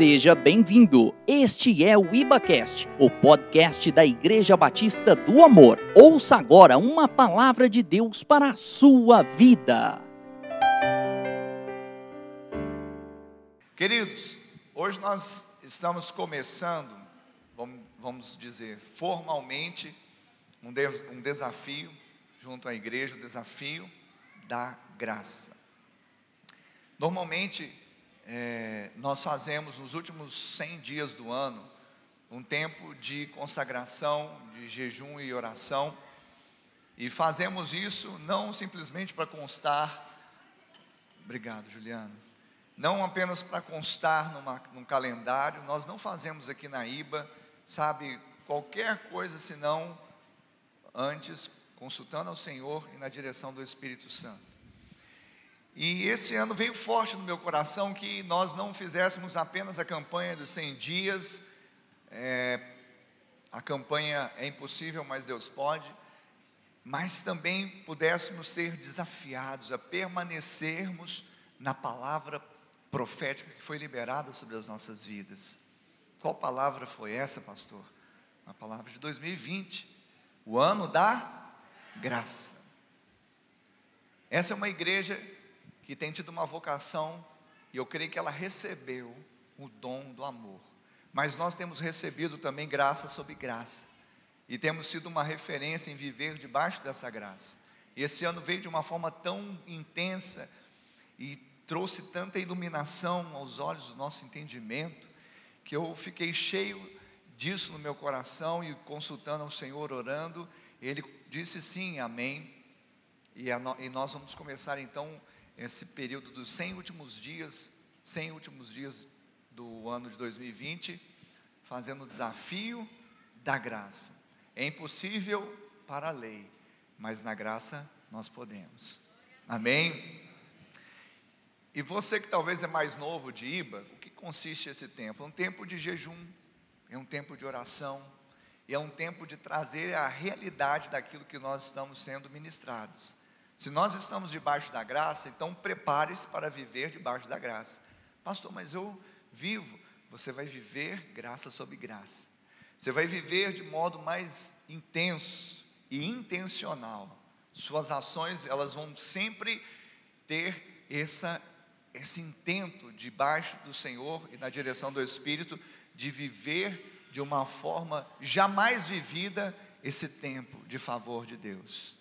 Seja bem-vindo. Este é o IbaCast, o podcast da Igreja Batista do Amor. Ouça agora uma palavra de Deus para a sua vida. Queridos, hoje nós estamos começando, vamos dizer, formalmente, um, um desafio junto à igreja, o desafio da graça. Normalmente, é, nós fazemos nos últimos 100 dias do ano um tempo de consagração, de jejum e oração, e fazemos isso não simplesmente para constar, obrigado Juliano, não apenas para constar numa, num calendário, nós não fazemos aqui na IBA, sabe, qualquer coisa senão antes consultando ao Senhor e na direção do Espírito Santo. E esse ano veio forte no meu coração que nós não fizéssemos apenas a campanha dos 100 dias, é, a campanha é impossível, mas Deus pode, mas também pudéssemos ser desafiados a permanecermos na palavra profética que foi liberada sobre as nossas vidas. Qual palavra foi essa, pastor? A palavra de 2020, o ano da graça. Essa é uma igreja que tem tido uma vocação, e eu creio que ela recebeu o dom do amor. Mas nós temos recebido também graça sobre graça, e temos sido uma referência em viver debaixo dessa graça. E esse ano veio de uma forma tão intensa e trouxe tanta iluminação aos olhos do nosso entendimento, que eu fiquei cheio disso no meu coração e consultando ao Senhor, orando, ele disse sim, amém. E, e nós vamos começar então esse período dos 100 últimos dias, 100 últimos dias do ano de 2020, fazendo o desafio da graça. É impossível para a lei, mas na graça nós podemos. Amém? E você que talvez é mais novo de Iba, o que consiste esse tempo? É um tempo de jejum, é um tempo de oração, é um tempo de trazer a realidade daquilo que nós estamos sendo ministrados. Se nós estamos debaixo da graça, então prepare-se para viver debaixo da graça. Pastor, mas eu vivo. Você vai viver graça sobre graça. Você vai viver de modo mais intenso e intencional. Suas ações, elas vão sempre ter essa, esse intento debaixo do Senhor e na direção do Espírito de viver de uma forma jamais vivida esse tempo de favor de Deus.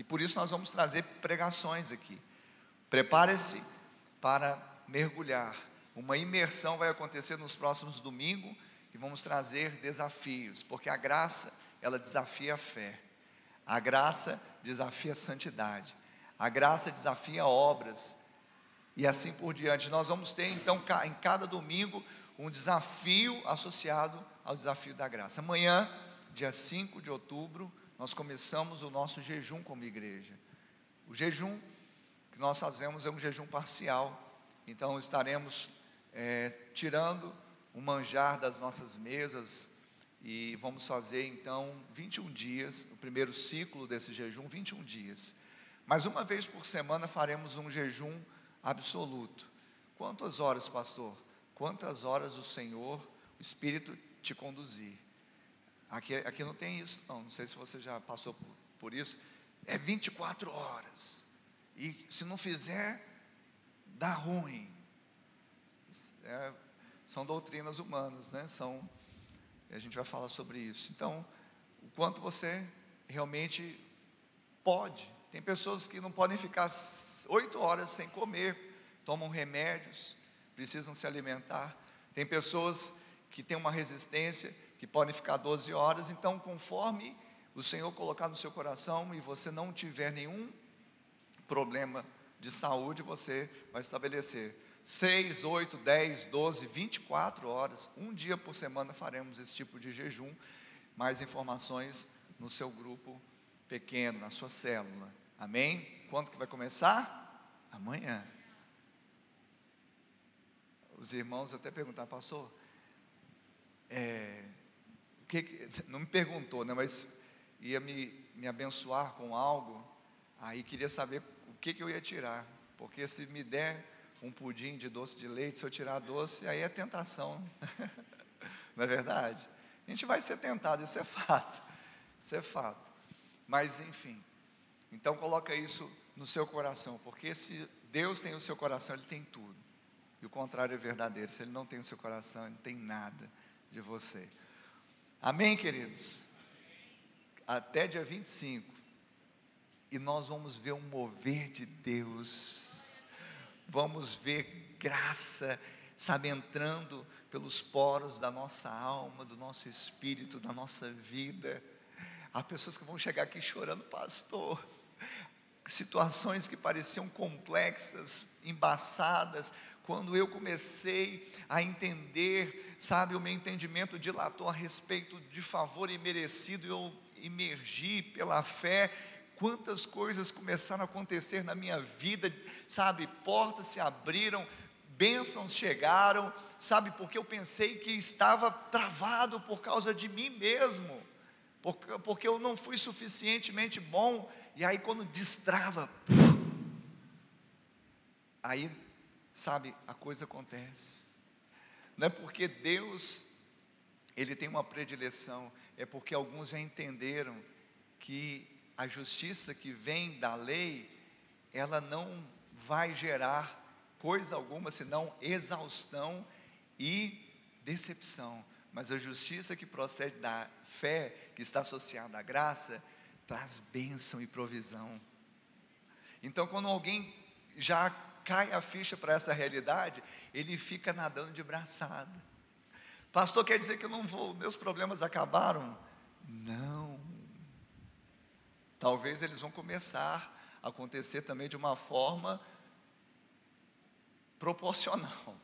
E por isso nós vamos trazer pregações aqui. Prepare-se para mergulhar. Uma imersão vai acontecer nos próximos domingos e vamos trazer desafios, porque a graça, ela desafia a fé. A graça desafia a santidade. A graça desafia obras. E assim por diante. Nós vamos ter então em cada domingo um desafio associado ao desafio da graça. Amanhã, dia 5 de outubro, nós começamos o nosso jejum como igreja. O jejum que nós fazemos é um jejum parcial, então estaremos é, tirando o manjar das nossas mesas e vamos fazer então 21 dias, o primeiro ciclo desse jejum, 21 dias. Mas uma vez por semana faremos um jejum absoluto. Quantas horas, pastor? Quantas horas o Senhor, o Espírito te conduzir? Aqui, aqui não tem isso, não. Não sei se você já passou por, por isso. É 24 horas. E se não fizer, dá ruim. É, são doutrinas humanas, né? São, a gente vai falar sobre isso. Então, o quanto você realmente pode. Tem pessoas que não podem ficar oito horas sem comer, tomam remédios, precisam se alimentar. Tem pessoas que têm uma resistência que podem ficar 12 horas. Então, conforme o Senhor colocar no seu coração e você não tiver nenhum problema de saúde, você vai estabelecer 6, 8, 10, 12, 24 horas, um dia por semana faremos esse tipo de jejum. Mais informações no seu grupo pequeno, na sua célula. Amém? Quando que vai começar? Amanhã. Os irmãos até perguntaram, pastor, é, que, não me perguntou, né, mas ia me, me abençoar com algo, aí queria saber o que, que eu ia tirar, porque se me der um pudim de doce de leite, se eu tirar doce, aí é tentação. Não é verdade? A gente vai ser tentado, isso é fato. Isso é fato. Mas enfim. Então coloca isso no seu coração, porque se Deus tem o seu coração, ele tem tudo. E o contrário é verdadeiro. Se ele não tem o seu coração, ele não tem nada de você. Amém, queridos? Até dia 25. E nós vamos ver um mover de Deus. Vamos ver graça, sabe, entrando pelos poros da nossa alma, do nosso espírito, da nossa vida. Há pessoas que vão chegar aqui chorando, pastor. Situações que pareciam complexas, embaçadas, quando eu comecei a entender, sabe, o meu entendimento dilatou a respeito de favor imerecido, eu emergi pela fé, quantas coisas começaram a acontecer na minha vida, sabe, portas se abriram, bênçãos chegaram, sabe, porque eu pensei que estava travado por causa de mim mesmo, porque, porque eu não fui suficientemente bom, e aí quando destrava, aí, sabe, a coisa acontece, não é porque Deus, Ele tem uma predileção, é porque alguns já entenderam que a justiça que vem da lei, ela não vai gerar coisa alguma senão exaustão e decepção. Mas a justiça que procede da fé, que está associada à graça, traz bênção e provisão. Então, quando alguém já cai a ficha para essa realidade, ele fica nadando de braçada. Pastor, quer dizer que eu não vou, meus problemas acabaram? Não. Talvez eles vão começar a acontecer também de uma forma proporcional.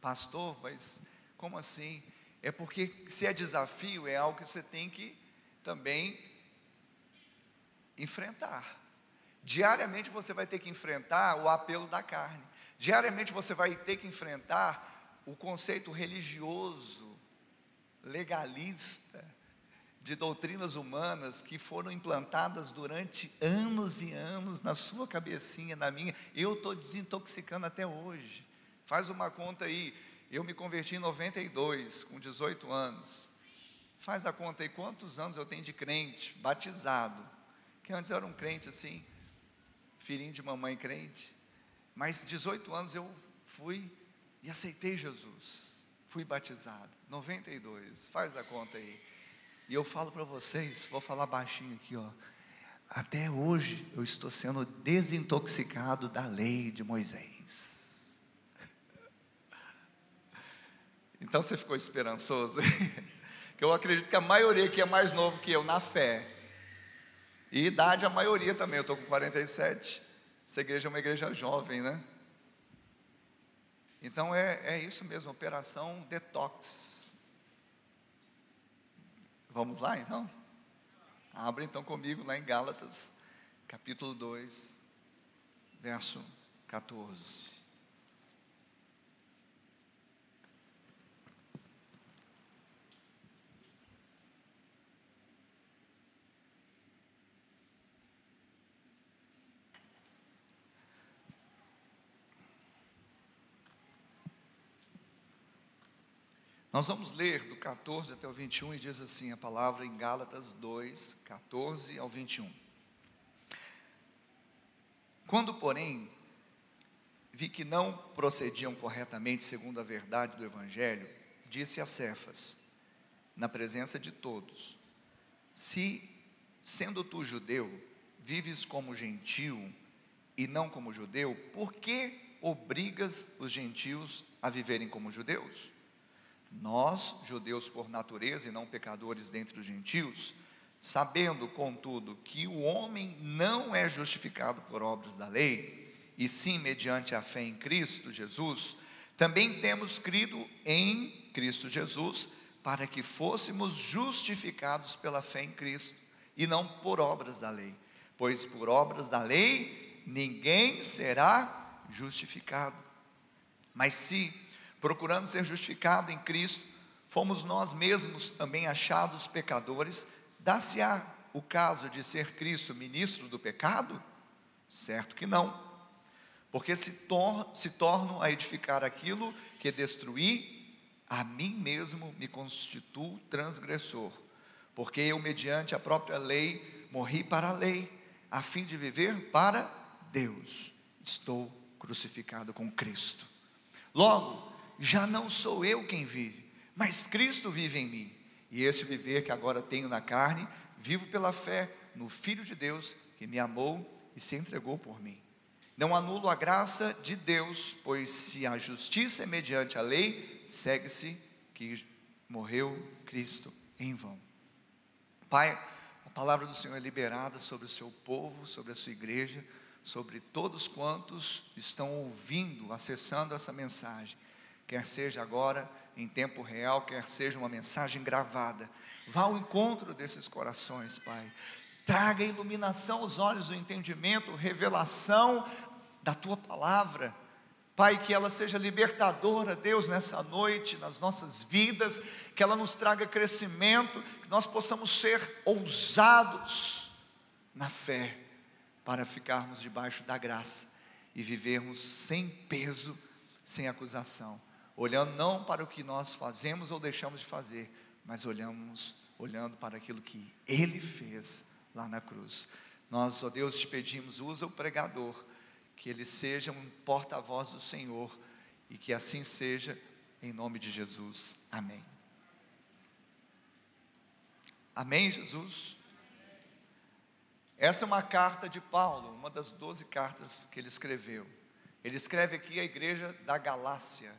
Pastor, mas como assim? É porque se é desafio, é algo que você tem que também enfrentar. Diariamente você vai ter que enfrentar o apelo da carne. Diariamente você vai ter que enfrentar o conceito religioso, legalista, de doutrinas humanas que foram implantadas durante anos e anos na sua cabecinha, na minha. Eu estou desintoxicando até hoje. Faz uma conta aí. Eu me converti em 92, com 18 anos. Faz a conta aí, quantos anos eu tenho de crente, batizado. Que antes eu era um crente assim, filhinho de mamãe crente. Mas 18 anos eu fui e aceitei Jesus. Fui batizado. 92, faz a conta aí. E eu falo para vocês, vou falar baixinho aqui, ó. Até hoje eu estou sendo desintoxicado da lei de Moisés. Então você ficou esperançoso? que eu acredito que a maioria aqui é mais novo que eu na fé. E idade a maioria também, eu estou com 47. Essa igreja é uma igreja jovem, né? Então é, é isso mesmo, operação detox. Vamos lá então? Abra então comigo lá em Gálatas, capítulo 2, verso 14. Nós vamos ler do 14 até o 21 e diz assim a palavra em Gálatas 2, 14 ao 21. Quando, porém, vi que não procediam corretamente segundo a verdade do Evangelho, disse a Cefas, na presença de todos: Se, sendo tu judeu, vives como gentil e não como judeu, por que obrigas os gentios a viverem como judeus? Nós, judeus por natureza e não pecadores dentre os gentios, sabendo, contudo, que o homem não é justificado por obras da lei, e sim mediante a fé em Cristo Jesus, também temos crido em Cristo Jesus, para que fôssemos justificados pela fé em Cristo, e não por obras da lei, pois por obras da lei ninguém será justificado. Mas se procurando ser justificado em Cristo, fomos nós mesmos também achados pecadores, dá-se-á o caso de ser Cristo ministro do pecado? Certo que não. porque se, tor se torno a edificar aquilo que destruí, a mim mesmo me constituo transgressor, porque eu, mediante a própria lei, morri para a lei, a fim de viver para Deus. Estou crucificado com Cristo. Logo, já não sou eu quem vive, mas Cristo vive em mim. E esse viver que agora tenho na carne, vivo pela fé no Filho de Deus que me amou e se entregou por mim. Não anulo a graça de Deus, pois se a justiça é mediante a lei, segue-se que morreu Cristo em vão. Pai, a palavra do Senhor é liberada sobre o seu povo, sobre a sua igreja, sobre todos quantos estão ouvindo, acessando essa mensagem, quer seja agora em tempo real, quer seja uma mensagem gravada. Vá ao encontro desses corações, Pai. Traga iluminação aos olhos do entendimento, revelação da tua palavra. Pai, que ela seja libertadora, Deus, nessa noite, nas nossas vidas, que ela nos traga crescimento, que nós possamos ser ousados na fé, para ficarmos debaixo da graça e vivermos sem peso, sem acusação, olhando não para o que nós fazemos ou deixamos de fazer, mas olhamos, olhando para aquilo que Ele fez lá na cruz. Nós, ó Deus, te pedimos, usa o pregador que ele seja um porta-voz do Senhor e que assim seja, em nome de Jesus. Amém. Amém, Jesus? Essa é uma carta de Paulo, uma das doze cartas que ele escreveu. Ele escreve aqui a igreja da Galácia,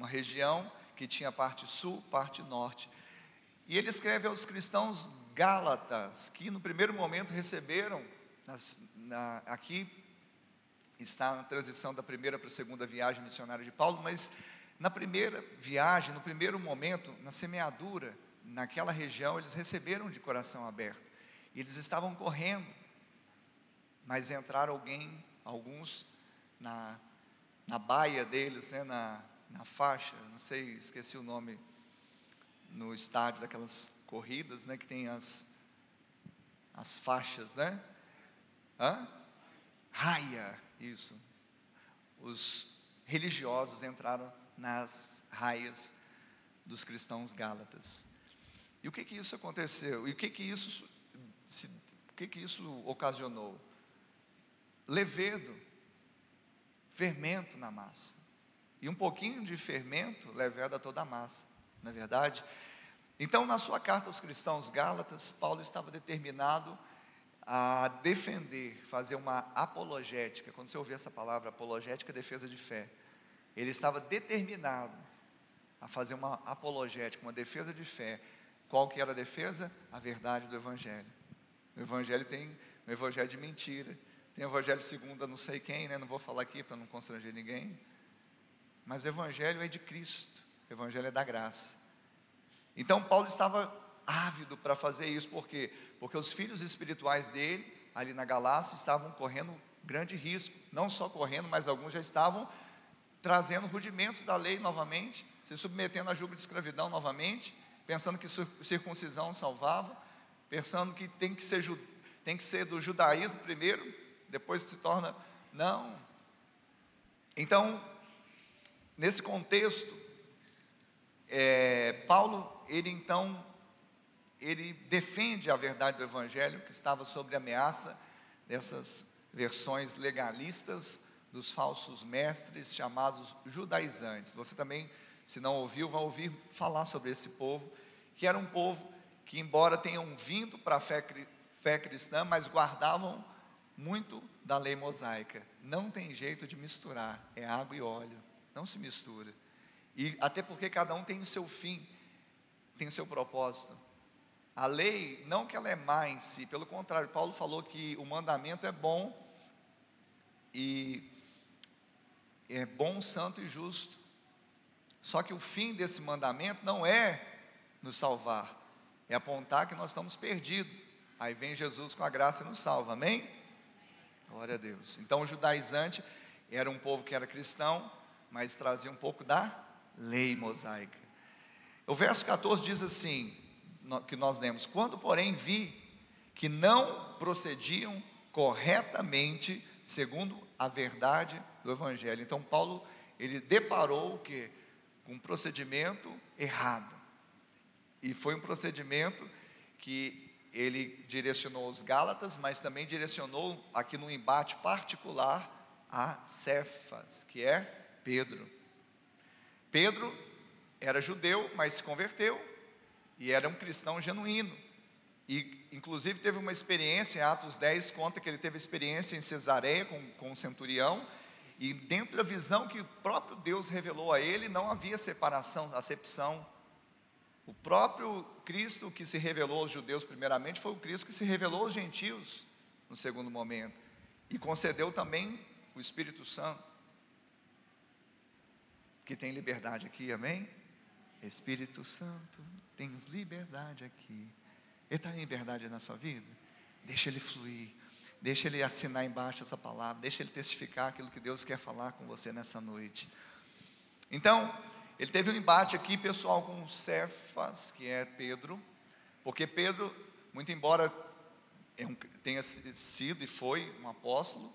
uma região que tinha parte sul, parte norte. E ele escreve aos cristãos gálatas, que no primeiro momento receberam, na, aqui está na transição da primeira para a segunda viagem missionária de Paulo, mas na primeira viagem, no primeiro momento, na semeadura, naquela região, eles receberam de coração aberto. Eles estavam correndo, mas entraram alguém, alguns, na, na baia deles, né, na, na faixa, não sei, esqueci o nome, no estádio daquelas corridas, né, que tem as, as faixas, né? Hã? Raia, isso. Os religiosos entraram nas raias dos cristãos gálatas. E o que que isso aconteceu? E o que que isso se, o que que isso ocasionou? Levedo, fermento na massa. E um pouquinho de fermento leveda toda a massa, não é verdade? Então, na sua carta aos cristãos gálatas, Paulo estava determinado a defender, fazer uma apologética. Quando você ouvir essa palavra, apologética, defesa de fé, ele estava determinado a fazer uma apologética, uma defesa de fé. Qual que era a defesa? A verdade do Evangelho. O Evangelho tem um Evangelho de mentira, tem o Evangelho segundo, não sei quem, né? não vou falar aqui para não constranger ninguém. Mas o Evangelho é de Cristo, o Evangelho é da graça. Então Paulo estava ávido para fazer isso, por quê? Porque os filhos espirituais dele, ali na Galácia, estavam correndo grande risco, não só correndo, mas alguns já estavam trazendo rudimentos da lei novamente, se submetendo a jugo de escravidão novamente, pensando que circuncisão salvava, pensando que tem que ser, tem que ser do judaísmo primeiro, depois se torna. Não. Então, nesse contexto, é, Paulo, ele então ele defende a verdade do Evangelho que estava sob ameaça dessas versões legalistas dos falsos mestres chamados judaizantes. Você também, se não ouviu, vai ouvir falar sobre esse povo, que era um povo que, embora tenham vindo para a fé, fé cristã, mas guardavam muito da lei mosaica. Não tem jeito de misturar, é água e óleo, não se mistura. E até porque cada um tem o seu fim, tem o seu propósito. A lei, não que ela é má em si, pelo contrário, Paulo falou que o mandamento é bom e é bom, santo e justo. Só que o fim desse mandamento não é nos salvar, é apontar que nós estamos perdidos. Aí vem Jesus com a graça e nos salva, amém? Glória a Deus. Então o judaizante era um povo que era cristão, mas trazia um pouco da lei mosaica. O verso 14 diz assim: que nós lemos: Quando, porém, vi que não procediam corretamente segundo a verdade do evangelho. Então Paulo, ele deparou o que com um procedimento errado. E foi um procedimento que ele direcionou os Gálatas, mas também direcionou aqui num embate particular a Cefas, que é Pedro. Pedro era judeu, mas se converteu e era um cristão genuíno. E, inclusive, teve uma experiência, em Atos 10 conta que ele teve experiência em Cesareia com, com o centurião, e dentro da visão que o próprio Deus revelou a ele, não havia separação, acepção. O próprio Cristo que se revelou aos judeus, primeiramente, foi o Cristo que se revelou aos gentios, no segundo momento, e concedeu também o Espírito Santo, que tem liberdade aqui, amém? Espírito Santo, tens liberdade aqui. Ele está em liberdade na sua vida? Deixa ele fluir. Deixa ele assinar embaixo essa palavra. Deixa ele testificar aquilo que Deus quer falar com você nessa noite. Então, ele teve um embate aqui, pessoal, com Cefas, que é Pedro. Porque Pedro, muito embora é tenha sido e foi um apóstolo,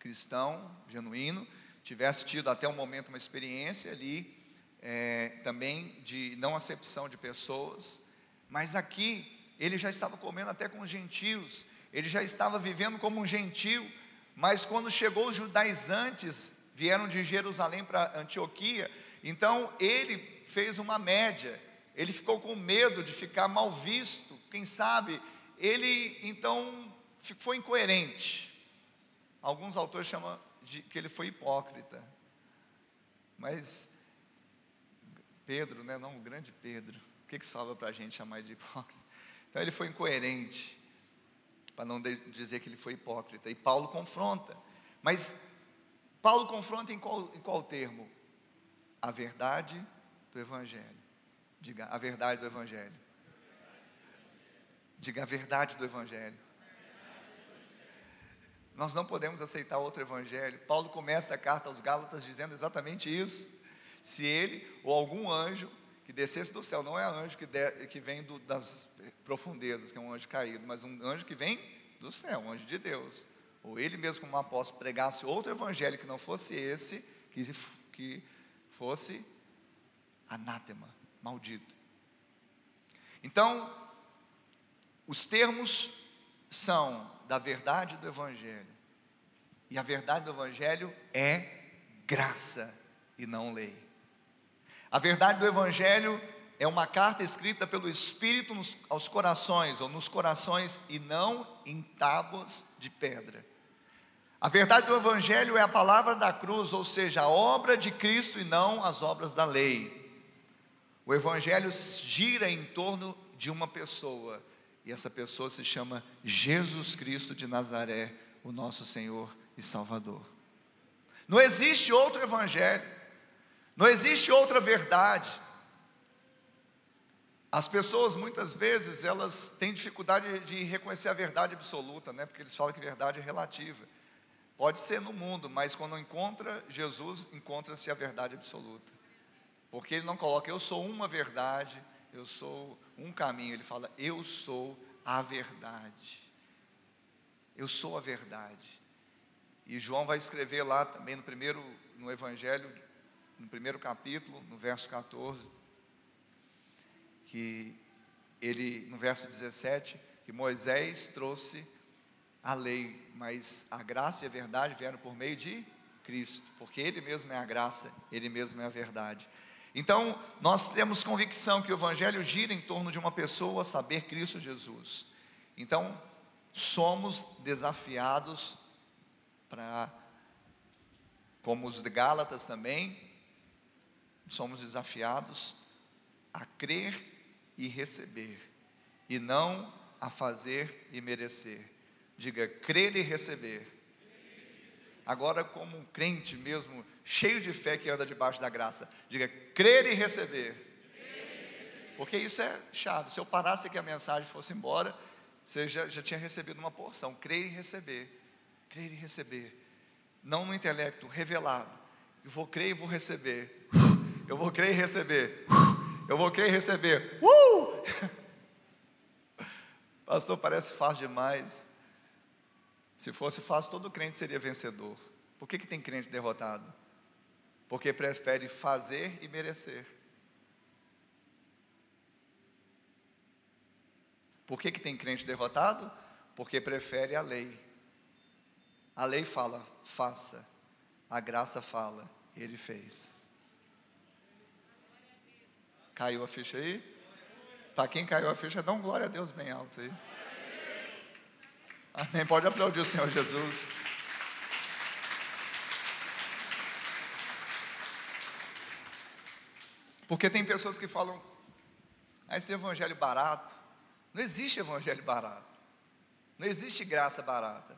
cristão, genuíno, tivesse tido até o momento uma experiência ali, é, também de não acepção de pessoas, mas aqui ele já estava comendo até com os gentios, ele já estava vivendo como um gentio, mas quando chegou os judaizantes, vieram de Jerusalém para Antioquia, então ele fez uma média, ele ficou com medo de ficar mal visto, quem sabe, ele então foi incoerente. Alguns autores chamam de que ele foi hipócrita, mas Pedro, né, não o grande Pedro, que, que sobra para a gente chamar de hipócrita? Então ele foi incoerente, para não dizer que ele foi hipócrita. E Paulo confronta. Mas Paulo confronta em qual, em qual termo? A verdade do Evangelho. Diga a verdade do Evangelho. Diga a verdade do Evangelho. Nós não podemos aceitar outro Evangelho. Paulo começa a carta aos Gálatas dizendo exatamente isso. Se ele ou algum anjo que descesse do céu, não é anjo que, de, que vem do, das profundezas, que é um anjo caído, mas um anjo que vem do céu, um anjo de Deus. Ou ele mesmo, como apóstolo, pregasse outro evangelho que não fosse esse, que, que fosse anátema, maldito. Então, os termos são da verdade do evangelho. E a verdade do evangelho é graça e não lei. A verdade do Evangelho é uma carta escrita pelo Espírito nos, aos corações, ou nos corações, e não em tábuas de pedra. A verdade do Evangelho é a palavra da cruz, ou seja, a obra de Cristo e não as obras da lei. O Evangelho gira em torno de uma pessoa, e essa pessoa se chama Jesus Cristo de Nazaré, o nosso Senhor e Salvador. Não existe outro Evangelho. Não existe outra verdade. As pessoas muitas vezes elas têm dificuldade de reconhecer a verdade absoluta, né? Porque eles falam que verdade é relativa. Pode ser no mundo, mas quando encontra Jesus, encontra-se a verdade absoluta. Porque ele não coloca eu sou uma verdade, eu sou um caminho, ele fala eu sou a verdade. Eu sou a verdade. E João vai escrever lá também no primeiro no evangelho no primeiro capítulo, no verso 14, que ele, no verso 17, que Moisés trouxe a lei, mas a graça e a verdade vieram por meio de Cristo, porque Ele mesmo é a graça, Ele mesmo é a verdade. Então, nós temos convicção que o Evangelho gira em torno de uma pessoa, saber Cristo Jesus. Então, somos desafiados para, como os de Gálatas também, somos desafiados a crer e receber, e não a fazer e merecer. Diga, crer e receber. Agora, como um crente mesmo, cheio de fé que anda debaixo da graça, diga, crer e receber. Porque isso é chave. Se eu parasse aqui a mensagem fosse embora, você já, já tinha recebido uma porção. Crer e receber. Crer e receber. Não no intelecto, revelado. Eu vou crer e vou receber. Eu vou crer e receber. Eu vou crer e receber. Uh! Pastor, parece fácil demais. Se fosse fácil, todo crente seria vencedor. Por que, que tem crente derrotado? Porque prefere fazer e merecer. Por que, que tem crente derrotado? Porque prefere a lei. A lei fala, faça. A graça fala, ele fez. Caiu a ficha aí? Para quem caiu a ficha, dá um glória a Deus bem alto aí. Amém. Pode aplaudir o Senhor Jesus. Porque tem pessoas que falam, ah, esse evangelho barato. Não existe evangelho barato. Não existe graça barata.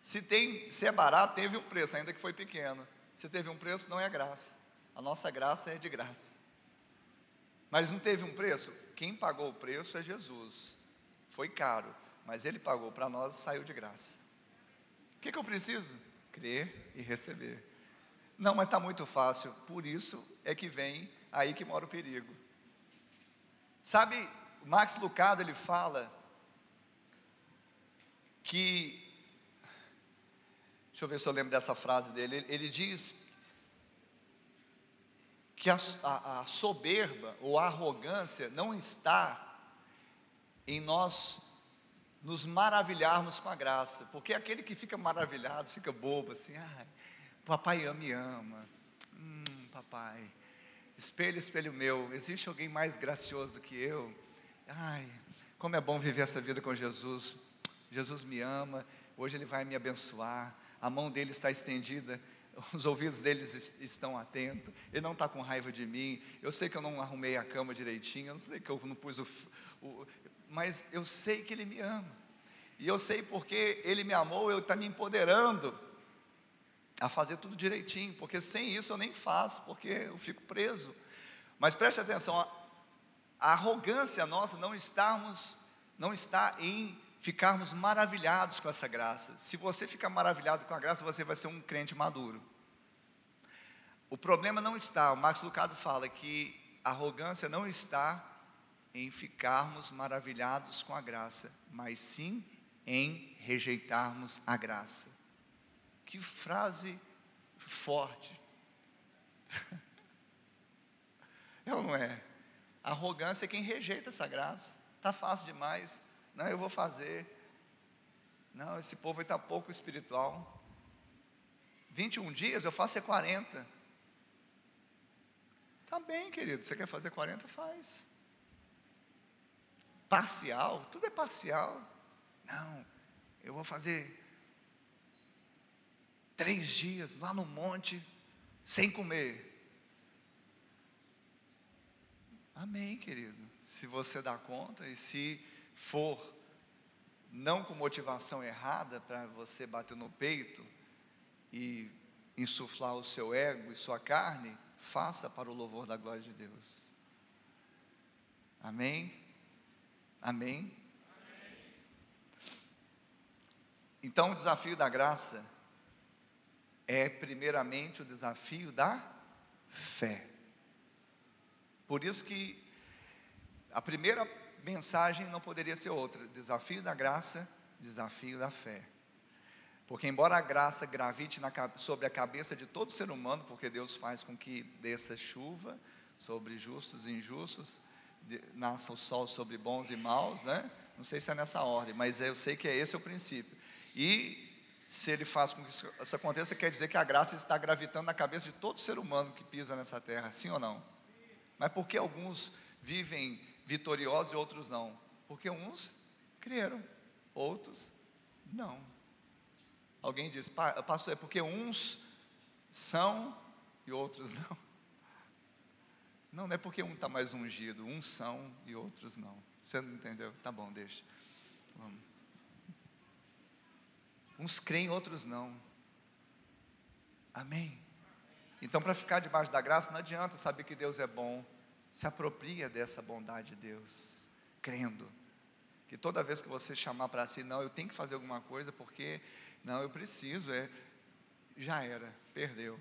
Se, tem, se é barato, teve um preço, ainda que foi pequeno. Se teve um preço, não é graça. A nossa graça é de graça. Mas não teve um preço? Quem pagou o preço é Jesus. Foi caro, mas Ele pagou para nós e saiu de graça. O que, que eu preciso? Crer e receber. Não, mas está muito fácil. Por isso é que vem aí que mora o perigo. Sabe, Max Lucado ele fala que Deixa eu ver se eu lembro dessa frase dele. Ele, ele diz que a, a, a soberba ou a arrogância não está em nós nos maravilharmos com a graça, porque aquele que fica maravilhado, fica bobo assim, ah, papai me ama, hum, papai, espelho, espelho meu, existe alguém mais gracioso do que eu? Ai, como é bom viver essa vida com Jesus, Jesus me ama, hoje Ele vai me abençoar, a mão dele está estendida, os ouvidos deles estão atentos, ele não está com raiva de mim, eu sei que eu não arrumei a cama direitinho, eu sei que eu não pus o, o mas eu sei que ele me ama, e eu sei porque ele me amou, eu está me empoderando a fazer tudo direitinho, porque sem isso eu nem faço, porque eu fico preso. Mas preste atenção, a, a arrogância nossa não estarmos, não está em ficarmos maravilhados com essa graça. Se você ficar maravilhado com a graça, você vai ser um crente maduro. O problema não está, o Max Lucado fala que a arrogância não está em ficarmos maravilhados com a graça, mas sim em rejeitarmos a graça. Que frase forte. É ou não é? Arrogância é quem rejeita essa graça. Está fácil demais. Não, eu vou fazer. Não, esse povo está pouco espiritual. 21 dias, eu faço é 40. Tá bem, querido. Você quer fazer 40? Faz. Parcial? Tudo é parcial. Não, eu vou fazer três dias lá no monte, sem comer. Amém, querido. Se você dá conta e se for não com motivação errada para você bater no peito e insuflar o seu ego e sua carne, faça para o louvor da glória de Deus. Amém? Amém? Então, o desafio da graça é, primeiramente, o desafio da fé. Por isso que a primeira mensagem não poderia ser outra: desafio da graça, desafio da fé. Porque, embora a graça gravite na, sobre a cabeça de todo ser humano, porque Deus faz com que desça chuva sobre justos e injustos, nasça o sol sobre bons e maus, né? Não sei se é nessa ordem, mas eu sei que é esse o princípio. E se ele faz com que isso aconteça, quer dizer que a graça está gravitando na cabeça de todo ser humano que pisa nessa terra, sim ou não? Mas por que alguns vivem vitoriosos e outros não? Porque uns creram, outros não. Alguém diz, pastor, é porque uns são e outros não. Não, não é porque um está mais ungido, uns são e outros não. Você não entendeu? Tá bom, deixa. Vamos. Uns creem, outros não. Amém? Então, para ficar debaixo da graça, não adianta saber que Deus é bom, se apropria dessa bondade de Deus, crendo que toda vez que você chamar para si, não, eu tenho que fazer alguma coisa porque não, eu preciso, é já era, perdeu.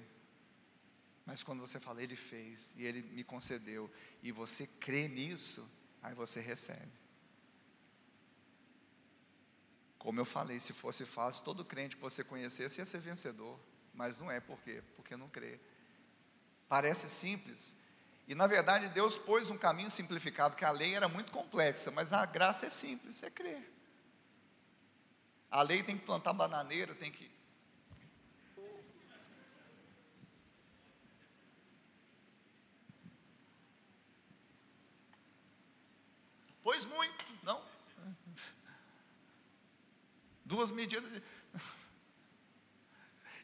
Mas quando você fala, ele fez e ele me concedeu, e você crê nisso, aí você recebe. Como eu falei, se fosse fácil, todo crente que você conhecesse ia ser vencedor. Mas não é, por quê? Porque não crê. Parece simples. E na verdade Deus pôs um caminho simplificado, que a lei era muito complexa, mas a graça é simples, é crer. A lei tem que plantar bananeira, tem que. Pois muito, não? Duas medidas.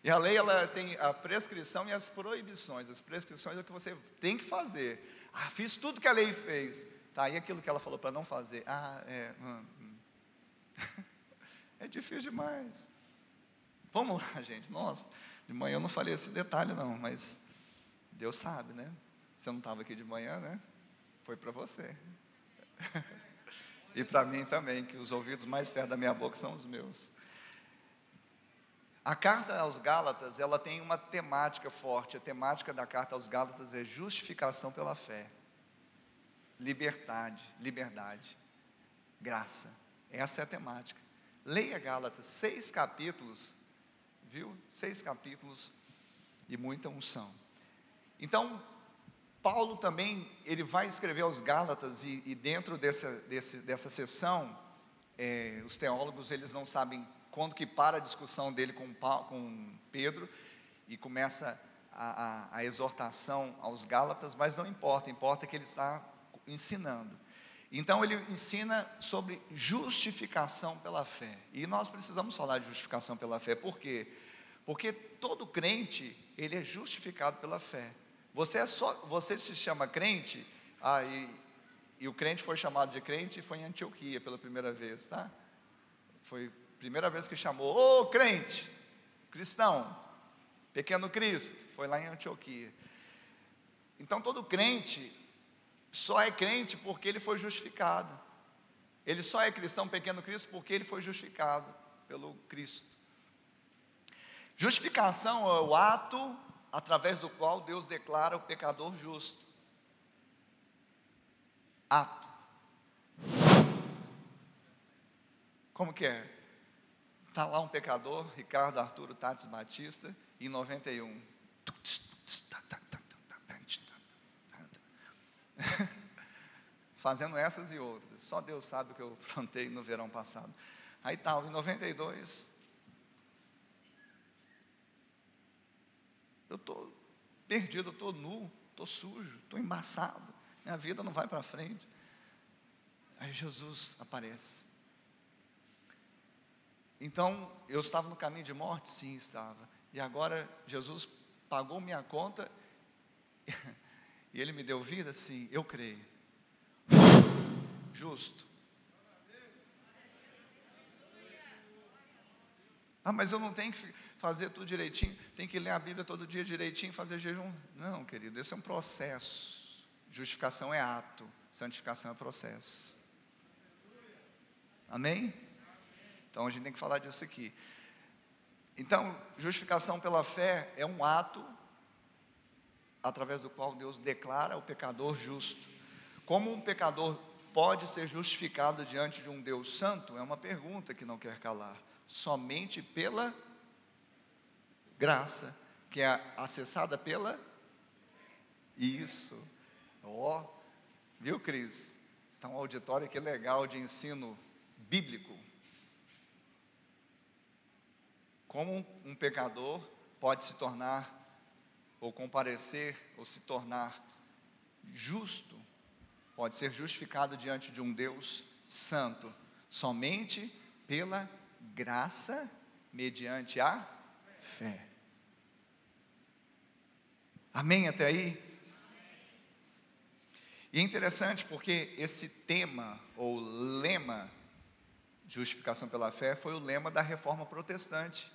E a lei ela tem a prescrição e as proibições. As prescrições é o que você tem que fazer. Ah, fiz tudo que a lei fez. Tá, e aquilo que ela falou para não fazer? Ah, é. Hum, hum. é difícil demais. Vamos lá, gente. Nossa, de manhã eu não falei esse detalhe, não, mas Deus sabe, né? Você não estava aqui de manhã, né? Foi para você. E para mim também, que os ouvidos mais perto da minha boca são os meus. A carta aos Gálatas, ela tem uma temática forte. A temática da carta aos Gálatas é justificação pela fé. Liberdade, liberdade, graça. Essa é a temática. Leia Gálatas, seis capítulos, viu? Seis capítulos e muita unção. Então, Paulo também, ele vai escrever aos Gálatas e, e dentro dessa, desse, dessa sessão, é, os teólogos, eles não sabem quando que para a discussão dele com, com Pedro e começa a, a, a exortação aos Gálatas, mas não importa, importa que ele está ensinando. Então ele ensina sobre justificação pela fé. E nós precisamos falar de justificação pela fé. Por quê? Porque todo crente, ele é justificado pela fé. Você é só, você se chama crente, ah, e, e o crente foi chamado de crente foi em Antioquia pela primeira vez, tá? Foi Primeira vez que chamou, ô oh, crente, cristão, pequeno Cristo, foi lá em Antioquia. Então todo crente só é crente porque ele foi justificado. Ele só é cristão, pequeno Cristo, porque ele foi justificado pelo Cristo. Justificação é o ato através do qual Deus declara o pecador justo. Ato. Como que é? Está lá um pecador, Ricardo Arturo Tatis Batista, em 91. Fazendo essas e outras. Só Deus sabe o que eu plantei no verão passado. Aí tal, em 92. Eu estou perdido, eu estou nu, estou sujo, estou embaçado. Minha vida não vai para frente. Aí Jesus aparece. Então, eu estava no caminho de morte? Sim, estava. E agora Jesus pagou minha conta e Ele me deu vida? Sim, eu creio. Justo. Ah, mas eu não tenho que fazer tudo direitinho, tem que ler a Bíblia todo dia direitinho, fazer jejum. Não, querido, esse é um processo. Justificação é ato, santificação é processo. Amém? Então a gente tem que falar disso aqui. Então, justificação pela fé é um ato através do qual Deus declara o pecador justo. Como um pecador pode ser justificado diante de um Deus santo? É uma pergunta que não quer calar. Somente pela graça, que é acessada pela isso. Ó, oh, viu, Cris? Então, um auditório que legal de ensino bíblico. Como um, pecador pode se tornar, ou comparecer, ou se tornar justo, pode ser justificado diante de um Deus santo, somente pela graça, mediante a fé. Amém até aí? E é interessante porque esse tema, ou lema, justificação pela fé, foi o lema da reforma protestante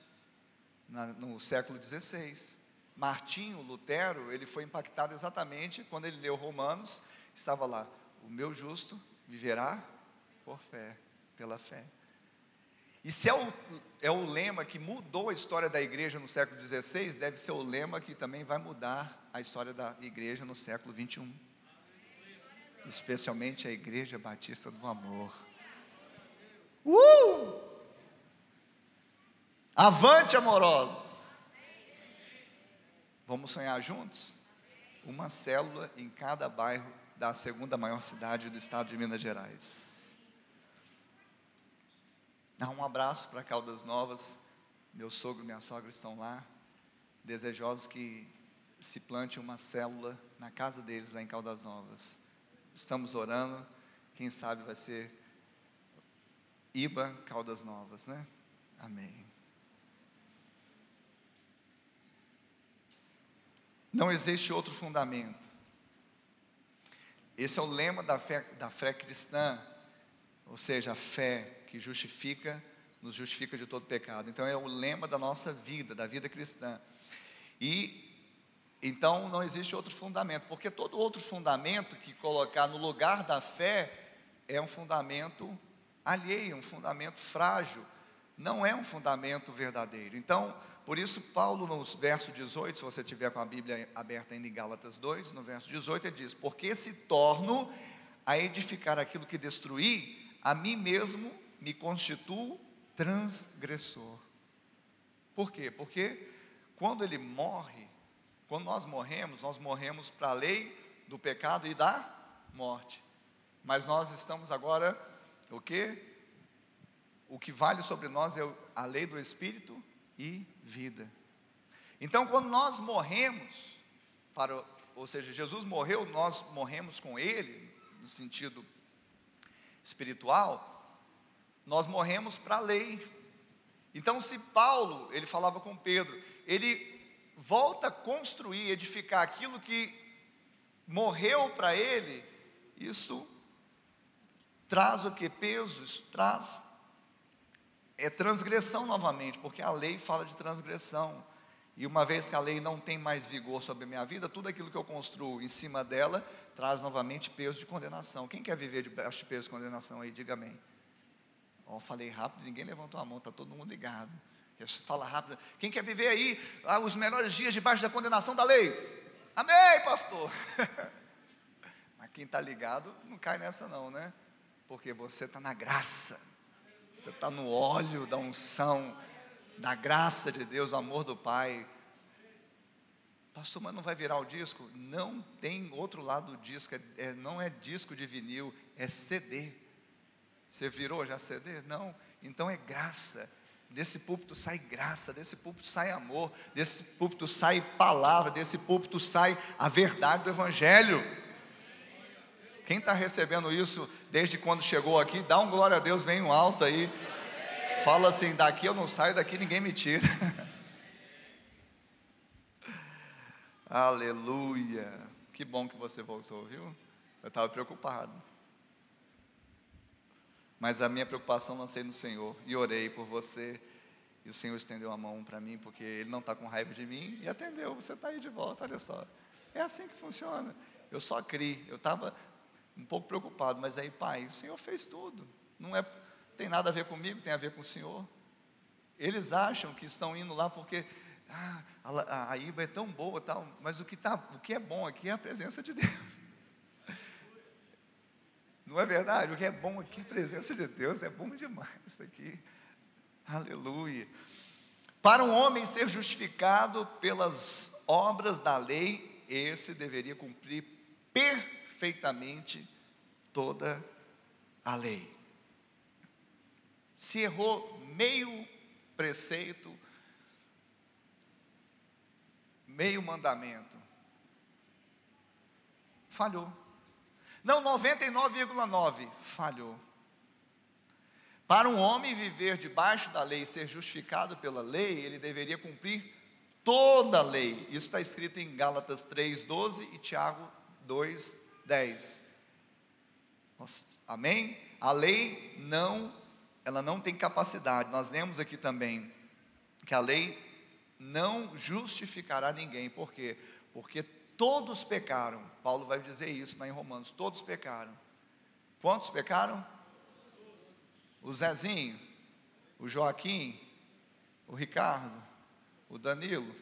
na, no século XVI. Martinho Lutero, ele foi impactado exatamente quando ele leu Romanos, estava lá, o meu justo viverá por fé, pela fé. E se é o, é o lema que mudou a história da igreja no século XVI, deve ser o lema que também vai mudar a história da igreja no século XXI. Especialmente a Igreja Batista do Amor. Uh! Avante, amorosos. Vamos sonhar juntos? Uma célula em cada bairro da segunda maior cidade do estado de Minas Gerais. Um abraço para Caldas Novas. Meu sogro e minha sogra estão lá, desejosos que se plante uma célula na casa deles lá em Caldas Novas. Estamos orando, quem sabe vai ser Iba Caldas Novas, né? Amém. Não existe outro fundamento. Esse é o lema da fé, da fé cristã, ou seja, a fé que justifica, nos justifica de todo pecado. Então é o lema da nossa vida, da vida cristã. E então não existe outro fundamento, porque todo outro fundamento que colocar no lugar da fé é um fundamento alheio, um fundamento frágil, não é um fundamento verdadeiro. Então, por isso, Paulo, no verso 18, se você tiver com a Bíblia aberta ainda em Gálatas 2, no verso 18, ele diz: Porque se torno a edificar aquilo que destruí, a mim mesmo me constituo transgressor. Por quê? Porque quando ele morre, quando nós morremos, nós morremos para a lei do pecado e da morte. Mas nós estamos agora, o que? O que vale sobre nós é a lei do Espírito e vida. Então, quando nós morremos, para, ou seja, Jesus morreu, nós morremos com Ele, no sentido espiritual, nós morremos para a lei. Então, se Paulo, ele falava com Pedro, ele volta a construir, edificar aquilo que morreu para ele, isso traz o que? Peso, isso traz é transgressão novamente, porque a lei fala de transgressão. E uma vez que a lei não tem mais vigor sobre a minha vida, tudo aquilo que eu construo em cima dela traz novamente peso de condenação. Quem quer viver debaixo de peso de condenação aí, diga amém. Falei rápido, ninguém levantou a mão, está todo mundo ligado. Fala rápido. Quem quer viver aí ah, os melhores dias debaixo da condenação da lei? Amém, pastor. Mas quem está ligado não cai nessa não, né? Porque você está na graça. Você está no óleo da unção, da graça de Deus, do amor do Pai. Pastor, mas não vai virar o disco? Não tem outro lado do disco, é, é, não é disco de vinil, é CD. Você virou já CD? Não. Então é graça. Desse púlpito sai graça, desse púlpito sai amor, desse púlpito sai palavra, desse púlpito sai a verdade do Evangelho. Quem está recebendo isso desde quando chegou aqui, dá um glória a Deus bem alto aí. Fala assim: daqui eu não saio, daqui ninguém me tira. Aleluia. Que bom que você voltou, viu? Eu estava preocupado. Mas a minha preocupação lancei no Senhor e orei por você. E o Senhor estendeu a mão para mim, porque Ele não está com raiva de mim e atendeu. Você está aí de volta, olha só. É assim que funciona. Eu só criei. Eu estava um pouco preocupado, mas aí, pai, o Senhor fez tudo. Não é, tem nada a ver comigo, tem a ver com o Senhor. Eles acham que estão indo lá porque ah, a, a Iba é tão boa, tal, mas o que, tá, o que é bom aqui é a presença de Deus. Não é verdade? O que é bom aqui a presença de Deus, é bom demais isso aqui. Aleluia. Para um homem ser justificado pelas obras da lei, esse deveria cumprir perfeitamente toda a lei. Se errou meio preceito, meio mandamento, falhou. Não, 99,9 falhou. Para um homem viver debaixo da lei e ser justificado pela lei, ele deveria cumprir toda a lei. Isso está escrito em Gálatas 3,12 e Tiago 2, 10. Amém? A lei não, ela não tem capacidade. Nós lemos aqui também que a lei não justificará ninguém. Por quê? Porque todos pecaram. Paulo vai dizer isso lá em Romanos. Todos pecaram. Quantos pecaram? O Zezinho, o Joaquim, o Ricardo, o Danilo.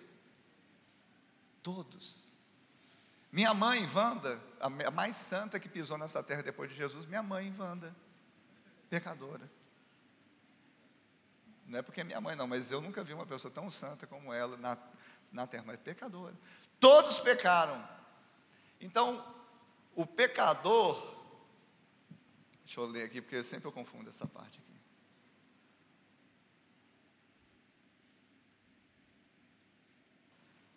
Todos. Minha mãe, Wanda, a mais santa que pisou nessa terra depois de Jesus, minha mãe, Wanda, pecadora. Não é porque é minha mãe, não, mas eu nunca vi uma pessoa tão santa como ela na, na terra, mas pecadora. Todos pecaram. Então, o pecador, deixa eu ler aqui, porque sempre eu confundo essa parte aqui.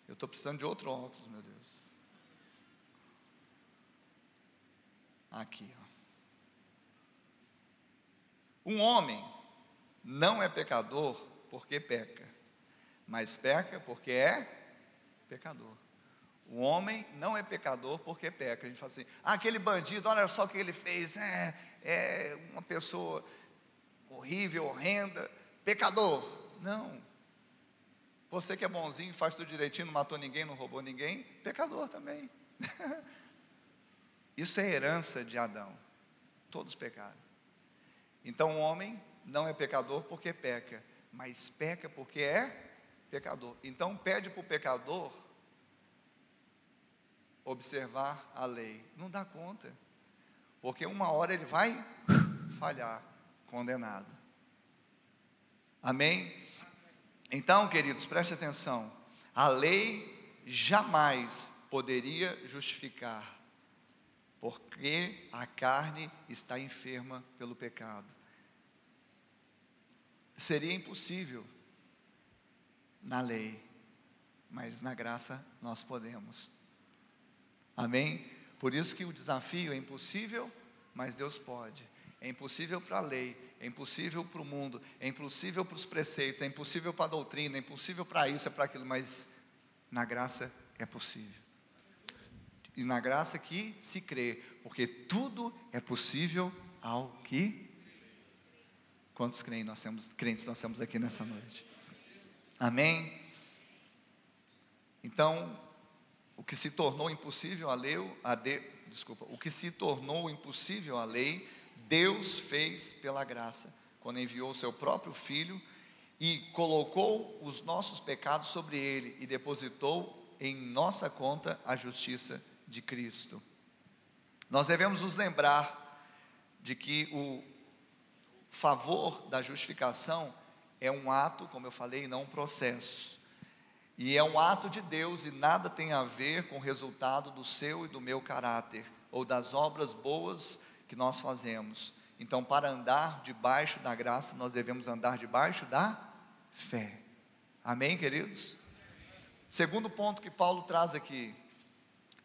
Eu estou precisando de outro óculos, meu Deus. Aqui, ó. Um homem não é pecador porque peca, mas peca porque é pecador. O homem não é pecador porque peca. A gente fala assim: ah, aquele bandido, olha só o que ele fez, é, é uma pessoa horrível, horrenda, pecador. Não. Você que é bonzinho, faz tudo direitinho, não matou ninguém, não roubou ninguém, pecador também. Isso é herança de Adão. Todos pecaram. Então o homem não é pecador porque peca, mas peca porque é pecador. Então pede para o pecador observar a lei. Não dá conta. Porque uma hora ele vai falhar, condenado. Amém? Então, queridos, preste atenção. A lei jamais poderia justificar, porque a carne está enferma pelo pecado. Seria impossível na lei, mas na graça nós podemos. Amém? Por isso que o desafio é impossível, mas Deus pode. É impossível para a lei, é impossível para o mundo, é impossível para os preceitos, é impossível para a doutrina, é impossível para isso, é para aquilo, mas na graça é possível. E na graça que se crê, porque tudo é possível ao que Quantos nós temos, crentes nós temos aqui nessa noite? Amém? Então, o que se tornou impossível a lei, a de, desculpa, o que se tornou impossível a lei, Deus fez pela graça, quando enviou o seu próprio filho e colocou os nossos pecados sobre ele e depositou em nossa conta a justiça de Cristo. Nós devemos nos lembrar de que o favor da justificação é um ato, como eu falei, não um processo. E é um ato de Deus e nada tem a ver com o resultado do seu e do meu caráter, ou das obras boas que nós fazemos. Então, para andar debaixo da graça, nós devemos andar debaixo da fé. Amém, queridos? Segundo ponto que Paulo traz aqui.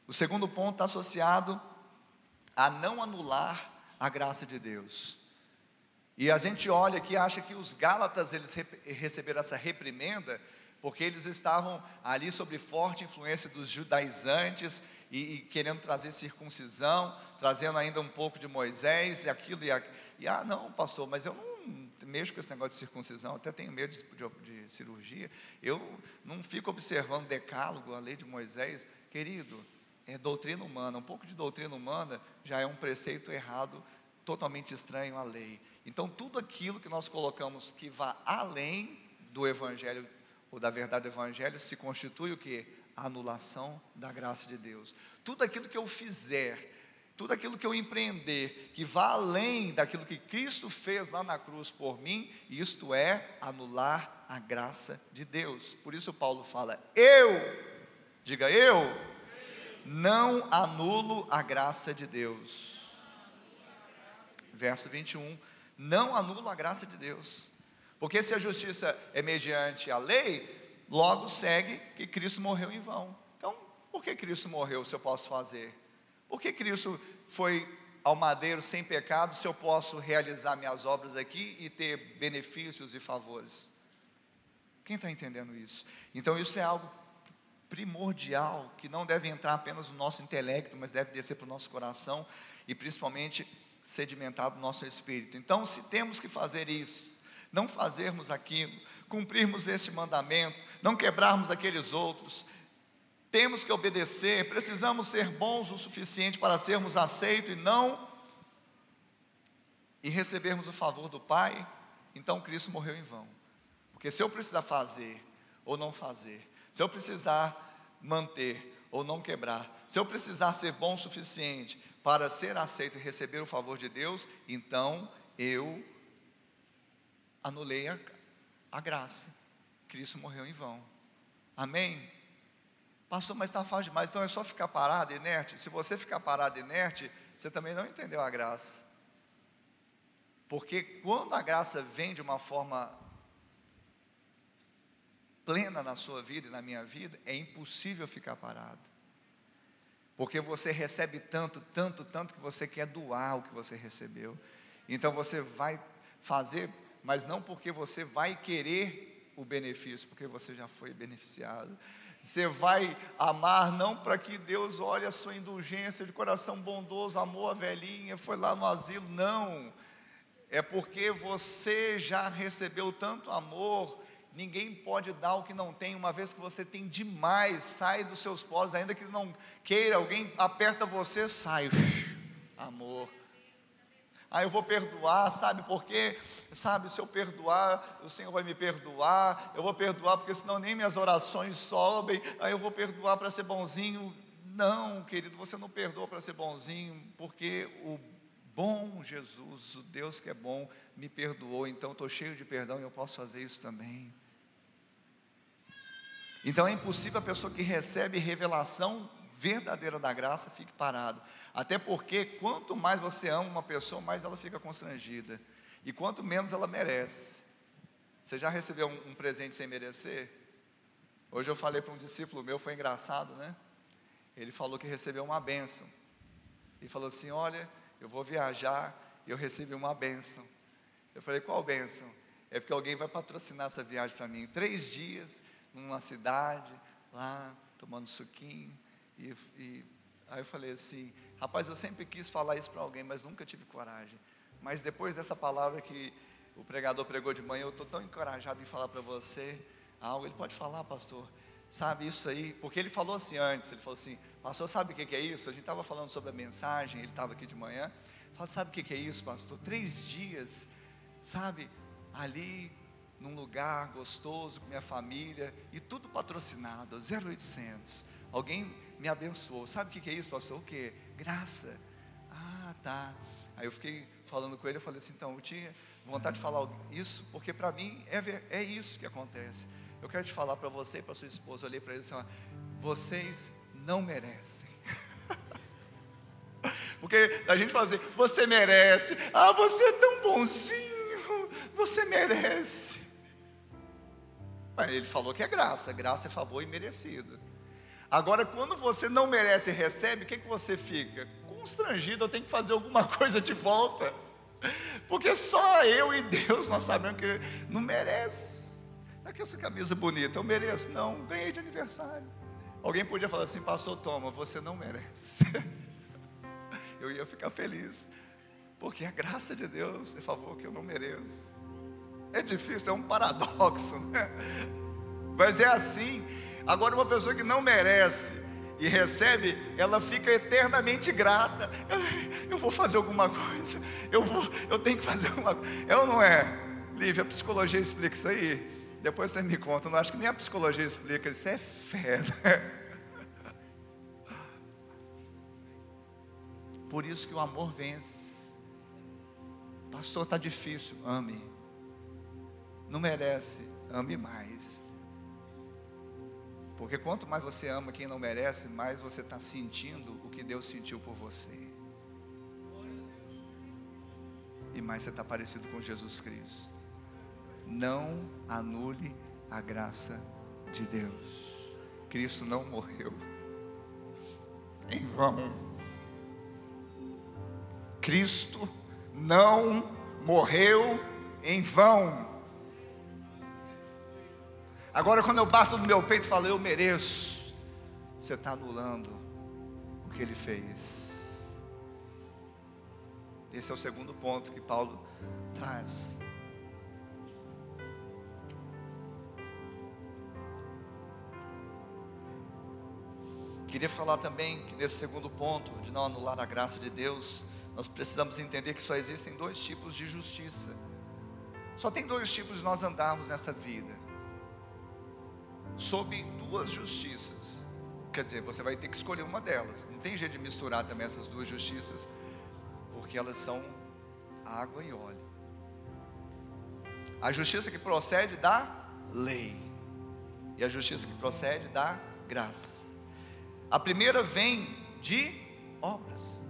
O segundo ponto está associado a não anular a graça de Deus. E a gente olha aqui e acha que os Gálatas eles receberam essa reprimenda porque eles estavam ali sob forte influência dos judaizantes e, e, querendo trazer circuncisão, trazendo ainda um pouco de Moisés e aquilo e, e ah não, pastor, mas eu não mexo com esse negócio de circuncisão, até tenho medo de, de, de cirurgia. Eu não fico observando decálogo, a lei de Moisés, querido. É doutrina humana, um pouco de doutrina humana já é um preceito errado, totalmente estranho à lei. Então, tudo aquilo que nós colocamos que vá além do Evangelho ou da verdade do Evangelho se constitui o que? A anulação da graça de Deus. Tudo aquilo que eu fizer, tudo aquilo que eu empreender, que vá além daquilo que Cristo fez lá na cruz por mim, isto é anular a graça de Deus. Por isso Paulo fala: eu, diga eu, não anulo a graça de Deus. Verso 21 não anula a graça de Deus. Porque se a justiça é mediante a lei, logo segue que Cristo morreu em vão. Então, por que Cristo morreu se eu posso fazer? Por que Cristo foi ao madeiro sem pecado se eu posso realizar minhas obras aqui e ter benefícios e favores? Quem está entendendo isso? Então, isso é algo primordial que não deve entrar apenas no nosso intelecto, mas deve descer para o nosso coração e principalmente sedimentado no nosso espírito. Então, se temos que fazer isso, não fazermos aquilo, cumprirmos esse mandamento, não quebrarmos aqueles outros, temos que obedecer, precisamos ser bons o suficiente para sermos aceitos e não e recebermos o favor do Pai, então Cristo morreu em vão. Porque se eu precisar fazer ou não fazer, se eu precisar manter ou não quebrar, se eu precisar ser bom o suficiente para ser aceito e receber o favor de Deus, então eu anulei a, a graça. Cristo morreu em vão. Amém? Pastor, mas está fácil demais, então é só ficar parado, inerte. Se você ficar parado, inerte, você também não entendeu a graça. Porque quando a graça vem de uma forma plena na sua vida e na minha vida, é impossível ficar parado. Porque você recebe tanto, tanto, tanto que você quer doar o que você recebeu. Então você vai fazer, mas não porque você vai querer o benefício, porque você já foi beneficiado. Você vai amar não para que Deus olhe a sua indulgência de coração bondoso, amou a velhinha, foi lá no asilo, não. É porque você já recebeu tanto amor Ninguém pode dar o que não tem, uma vez que você tem demais, sai dos seus poros, ainda que não queira, alguém aperta você, sai. Amor. Ah, eu vou perdoar, sabe por quê? Sabe, se eu perdoar, o Senhor vai me perdoar. Eu vou perdoar porque senão nem minhas orações sobem. Aí eu vou perdoar para ser bonzinho. Não, querido, você não perdoa para ser bonzinho, porque o bom Jesus, o Deus que é bom, me perdoou, então estou cheio de perdão e eu posso fazer isso também. Então é impossível a pessoa que recebe revelação verdadeira da graça fique parado. Até porque quanto mais você ama uma pessoa, mais ela fica constrangida. E quanto menos ela merece. Você já recebeu um, um presente sem merecer? Hoje eu falei para um discípulo meu, foi engraçado, né? Ele falou que recebeu uma bênção. E falou assim: Olha, eu vou viajar e eu recebi uma bênção. Eu falei: Qual bênção? É porque alguém vai patrocinar essa viagem para mim. Três dias numa cidade, lá, tomando suquinho. E, e aí eu falei assim: rapaz, eu sempre quis falar isso para alguém, mas nunca tive coragem. Mas depois dessa palavra que o pregador pregou de manhã, eu estou tão encorajado em falar para você algo. Ele pode falar, pastor, sabe isso aí? Porque ele falou assim antes: ele falou assim, pastor, sabe o que é isso? A gente estava falando sobre a mensagem, ele estava aqui de manhã. Fala, sabe o que é isso, pastor? Três dias, sabe, ali num lugar gostoso com minha família e tudo patrocinado, 0800. Alguém me abençoou. Sabe o que é isso, pastor? O que? Graça. Ah, tá. Aí eu fiquei falando com ele, eu falei assim, então, eu tinha vontade de falar isso, porque para mim é, é isso que acontece. Eu quero te falar para você e para sua esposa, eu olhei para ele assim, vocês não merecem. porque a gente fala assim, você merece, ah, você é tão bonzinho, você merece. Ele falou que é graça, graça é favor imerecido. Agora, quando você não merece e recebe, o que, que você fica? Constrangido, eu tenho que fazer alguma coisa de volta. Porque só eu e Deus nós sabemos que não merece. É que essa camisa bonita, eu mereço? Não, ganhei de aniversário. Alguém podia falar assim, pastor, toma, você não merece. Eu ia ficar feliz. Porque a graça de Deus é favor que eu não mereço. É difícil, é um paradoxo, né? Mas é assim. Agora, uma pessoa que não merece e recebe, ela fica eternamente grata. Eu, vou fazer alguma coisa, eu, vou, eu tenho que fazer alguma coisa. É ou não é? Lívia, a psicologia explica isso aí? Depois você me conta, eu não acho que nem a psicologia explica, isso é fé, né? Por isso que o amor vence. Pastor, está difícil, ame não merece, ame mais. Porque quanto mais você ama quem não merece, mais você está sentindo o que Deus sentiu por você. E mais você está parecido com Jesus Cristo. Não anule a graça de Deus. Cristo não morreu em vão. Cristo não morreu em vão. Agora, quando eu bato no meu peito e falo, eu mereço, você está anulando o que ele fez. Esse é o segundo ponto que Paulo traz. Queria falar também que nesse segundo ponto, de não anular a graça de Deus, nós precisamos entender que só existem dois tipos de justiça. Só tem dois tipos de nós andarmos nessa vida sob duas justiças. Quer dizer, você vai ter que escolher uma delas. Não tem jeito de misturar também essas duas justiças, porque elas são água e óleo. A justiça que procede da lei. E a justiça que procede da graça. A primeira vem de obras.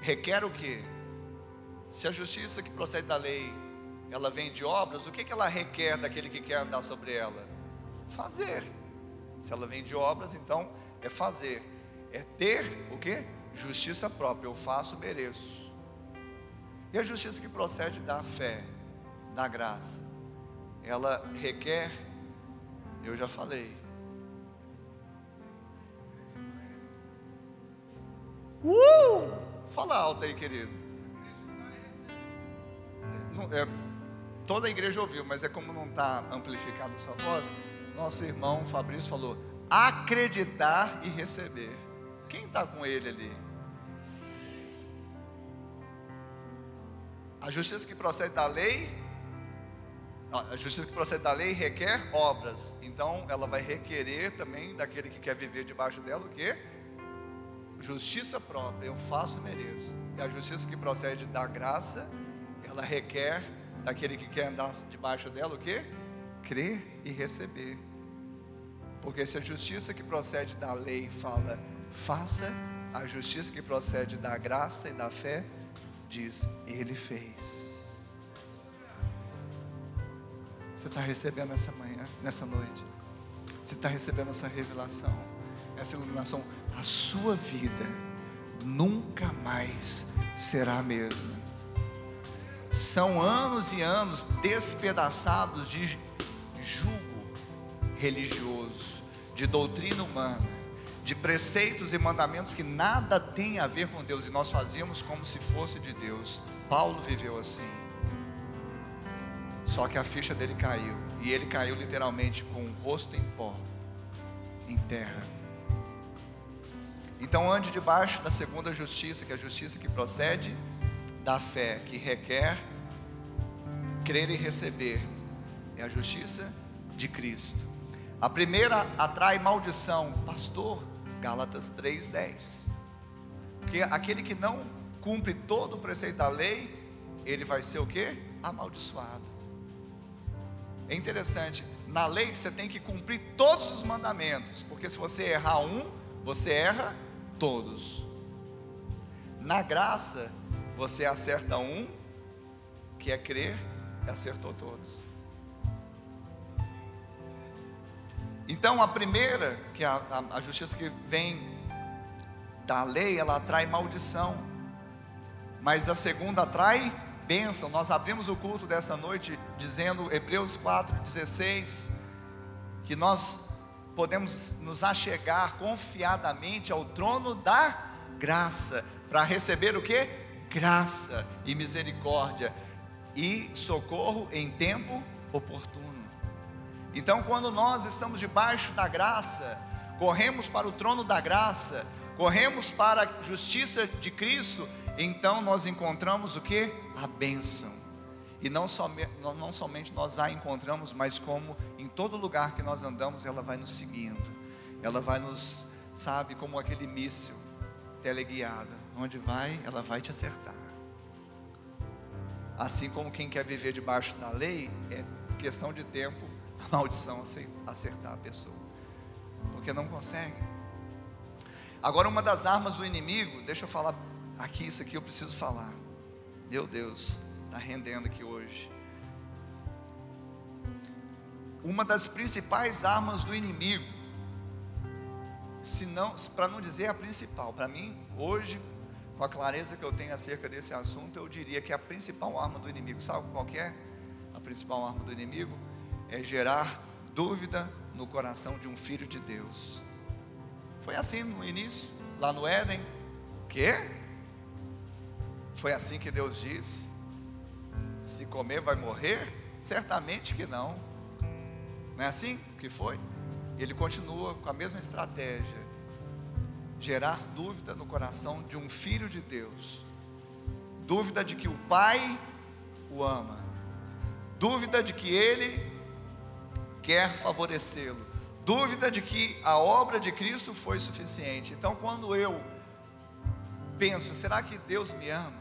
Requer o que? Se a justiça que procede da lei, ela vem de obras, o que, que ela requer daquele que quer andar sobre ela? Fazer. Se ela vem de obras, então é fazer. É ter o que? Justiça própria. Eu faço, mereço. E a justiça que procede da fé, da graça, ela requer, eu já falei, Uh! Fala alto aí, querido. Não, é, toda a igreja ouviu, mas é como não está amplificada a sua voz. Nosso irmão Fabrício falou: acreditar e receber. Quem está com ele ali? A justiça que procede da lei, a justiça que procede da lei requer obras. Então, ela vai requerer também daquele que quer viver debaixo dela o quê? Justiça própria, eu faço e mereço. E a justiça que procede da graça, ela requer daquele que quer andar debaixo dela o quê? Crer e receber. Porque se a justiça que procede da lei fala, faça, a justiça que procede da graça e da fé diz: Ele fez. Você está recebendo essa manhã, nessa noite. Você está recebendo essa revelação, essa iluminação. A sua vida nunca mais será a mesma. São anos e anos despedaçados de jugo religioso, de doutrina humana de preceitos e mandamentos que nada tem a ver com Deus e nós fazíamos como se fosse de Deus. Paulo viveu assim. Só que a ficha dele caiu e ele caiu literalmente com o rosto em pó, em terra. Então ande debaixo da segunda justiça, que é a justiça que procede da fé, que requer crer e receber. É a justiça de Cristo. A primeira atrai maldição, pastor. Gálatas 3:10. Porque aquele que não cumpre todo o preceito da lei, ele vai ser o que? Amaldiçoado. É interessante, na lei você tem que cumprir todos os mandamentos, porque se você errar um, você erra todos. Na graça, você acerta um, que é crer, e acertou todos. Então, a primeira, que é a, a, a justiça que vem da lei, ela atrai maldição, mas a segunda atrai bênção. Nós abrimos o culto dessa noite dizendo, Hebreus 4,16, que nós podemos nos achegar confiadamente ao trono da graça, para receber o que? Graça e misericórdia e socorro em tempo oportuno. Então, quando nós estamos debaixo da graça, corremos para o trono da graça, corremos para a justiça de Cristo, então nós encontramos o que? A bênção. E não, some, não somente nós a encontramos, mas como em todo lugar que nós andamos, ela vai nos seguindo. Ela vai nos, sabe, como aquele míssil teleguiado. Onde vai, ela vai te acertar. Assim como quem quer viver debaixo da lei, é questão de tempo a maldição acertar a pessoa, porque não consegue. Agora, uma das armas do inimigo, deixa eu falar aqui, isso aqui eu preciso falar. Meu Deus, está rendendo aqui hoje. Uma das principais armas do inimigo, se não, para não dizer a principal, para mim, hoje, com a clareza que eu tenho acerca desse assunto, eu diria que a principal arma do inimigo, sabe qual é? A principal arma do inimigo é gerar dúvida no coração de um filho de Deus. Foi assim no início, lá no Éden. Que? Foi assim que Deus disse: se comer vai morrer? Certamente que não. Não é assim que foi? Ele continua com a mesma estratégia: gerar dúvida no coração de um filho de Deus, dúvida de que o Pai o ama, dúvida de que ele quer favorecê-lo. Dúvida de que a obra de Cristo foi suficiente. Então, quando eu penso, será que Deus me ama?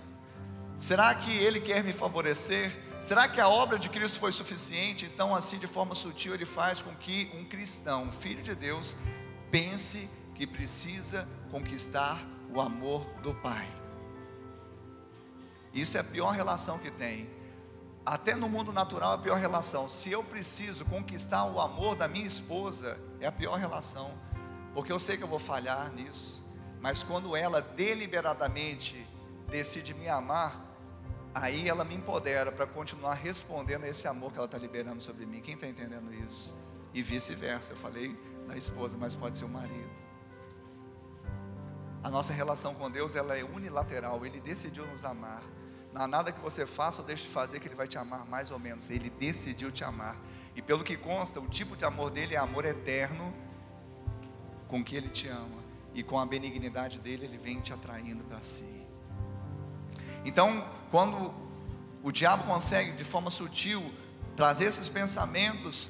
Será que Ele quer me favorecer? Será que a obra de Cristo foi suficiente? Então, assim, de forma sutil, ele faz com que um cristão, um filho de Deus, pense que precisa conquistar o amor do Pai. Isso é a pior relação que tem. Até no mundo natural é a pior relação. Se eu preciso conquistar o amor da minha esposa, é a pior relação. Porque eu sei que eu vou falhar nisso. Mas quando ela deliberadamente decide me amar, aí ela me empodera para continuar respondendo a esse amor que ela está liberando sobre mim. Quem está entendendo isso? E vice-versa. Eu falei da esposa, mas pode ser o marido. A nossa relação com Deus ela é unilateral. Ele decidiu nos amar. Não há nada que você faça ou deixe de fazer que Ele vai te amar mais ou menos. Ele decidiu te amar. E pelo que consta, o tipo de amor dele é amor eterno com que Ele te ama. E com a benignidade dele, Ele vem te atraindo para si. Então, quando o diabo consegue de forma sutil trazer esses pensamentos,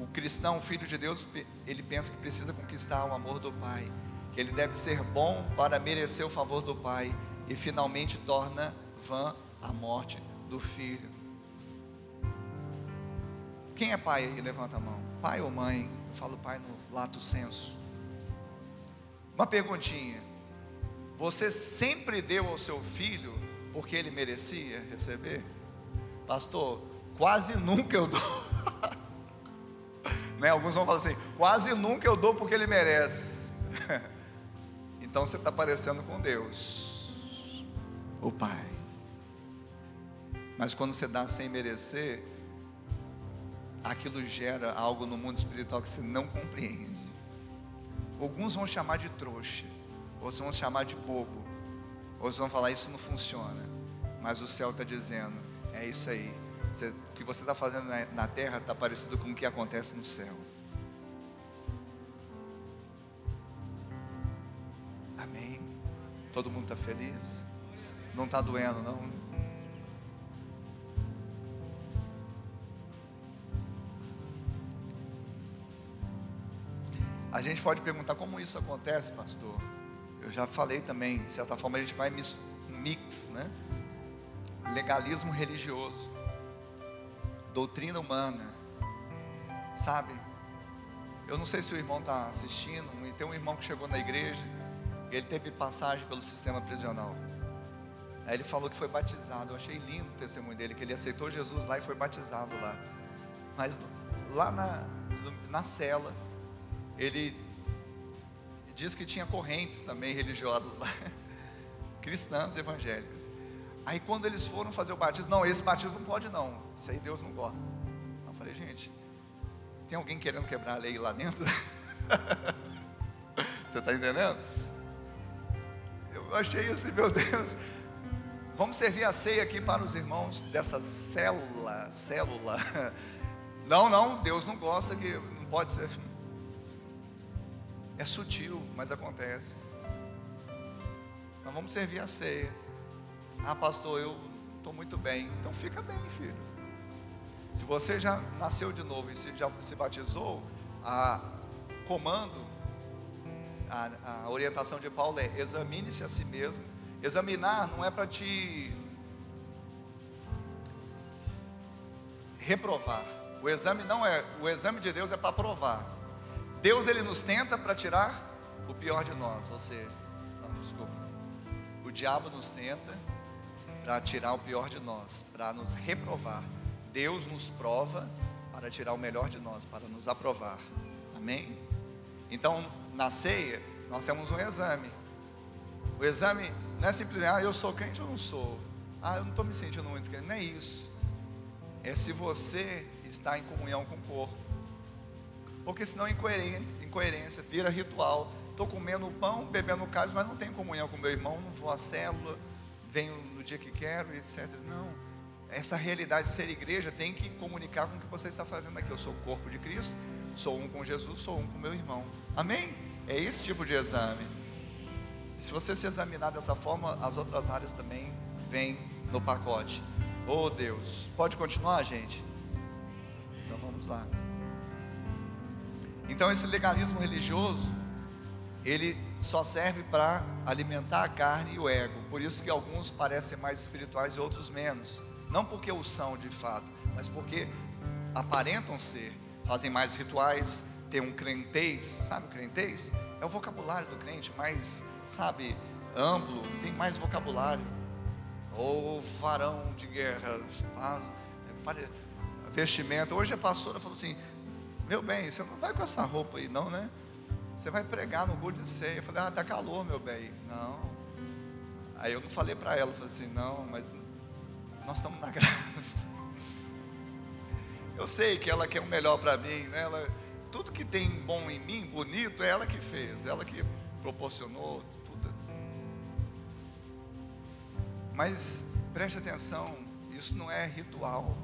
o cristão, o filho de Deus, ele pensa que precisa conquistar o amor do Pai, ele deve ser bom para merecer o favor do Pai, e finalmente torna vã a morte do filho. Quem é pai aí? Levanta a mão. Pai ou mãe? Eu falo pai no lato senso. Uma perguntinha. Você sempre deu ao seu filho porque ele merecia receber? Pastor, quase nunca eu dou. né? Alguns vão falar assim: quase nunca eu dou porque ele merece. Então você está parecendo com Deus, o Pai. Mas quando você dá sem merecer, aquilo gera algo no mundo espiritual que você não compreende. Alguns vão chamar de trouxa outros vão chamar de bobo, outros vão falar isso não funciona, mas o céu está dizendo: é isso aí, você, o que você está fazendo na, na terra está parecido com o que acontece no céu. Todo mundo está feliz? Não está doendo, não? A gente pode perguntar como isso acontece, pastor. Eu já falei também, de certa forma a gente vai mix, né? Legalismo religioso, doutrina humana, sabe? Eu não sei se o irmão está assistindo, tem um irmão que chegou na igreja, ele teve passagem pelo sistema prisional. Aí ele falou que foi batizado. Eu achei lindo o testemunho dele, que ele aceitou Jesus lá e foi batizado lá. Mas lá na, na cela, ele diz que tinha correntes também religiosas lá, cristãs evangélicas. Aí quando eles foram fazer o batismo, não, esse batismo não pode não, isso aí Deus não gosta. Eu falei, gente, tem alguém querendo quebrar a lei lá dentro? Você está entendendo? Eu achei isso, meu Deus. Vamos servir a ceia aqui para os irmãos dessa célula, célula. Não, não, Deus não gosta que não pode ser. É sutil, mas acontece. Nós vamos servir a ceia. Ah, pastor, eu estou muito bem. Então fica bem, filho. Se você já nasceu de novo e se, já se batizou, a comando, a, a orientação de Paulo é examine-se a si mesmo. Examinar não é para te reprovar. O exame não é, o exame de Deus é para provar. Deus ele nos tenta para tirar o pior de nós, ou seja, não, desculpa. O diabo nos tenta para tirar o pior de nós, para nos reprovar. Deus nos prova para tirar o melhor de nós, para nos aprovar. Amém? Então, na ceia, nós temos um exame. O exame não é simplesmente, ah, eu sou crente ou não sou. Ah, eu não estou me sentindo muito crente. Não é isso. É se você está em comunhão com o corpo. Porque senão incoerência, incoerência vira ritual. Estou comendo pão, bebendo o cálice, mas não tenho comunhão com meu irmão, não vou à célula, venho no dia que quero, etc. Não. Essa realidade de ser igreja tem que comunicar com o que você está fazendo aqui. Eu sou o corpo de Cristo, sou um com Jesus, sou um com meu irmão. Amém? É esse tipo de exame. Se você se examinar dessa forma, as outras áreas também vêm no pacote. Oh Deus, pode continuar, gente? Então vamos lá. Então esse legalismo religioso, ele só serve para alimentar a carne e o ego. Por isso que alguns parecem mais espirituais e outros menos. Não porque o são de fato, mas porque aparentam ser, fazem mais rituais, têm um crentez, sabe o crentez? É o vocabulário do crente mais, sabe, amplo, tem mais vocabulário. Ou varão de guerra, vestimenta. Hoje a pastora falou assim: Meu bem, você não vai com essa roupa aí, não, né? Você vai pregar no culto de ceia. Eu falei: Ah, tá calor, meu bem. Não. Aí eu não falei para ela, falei assim: Não, mas nós estamos na graça. Eu sei que ela quer o melhor para mim, né? Ela, tudo que tem bom em mim, bonito, é ela que fez, ela que proporcionou tudo. Mas preste atenção, isso não é ritual.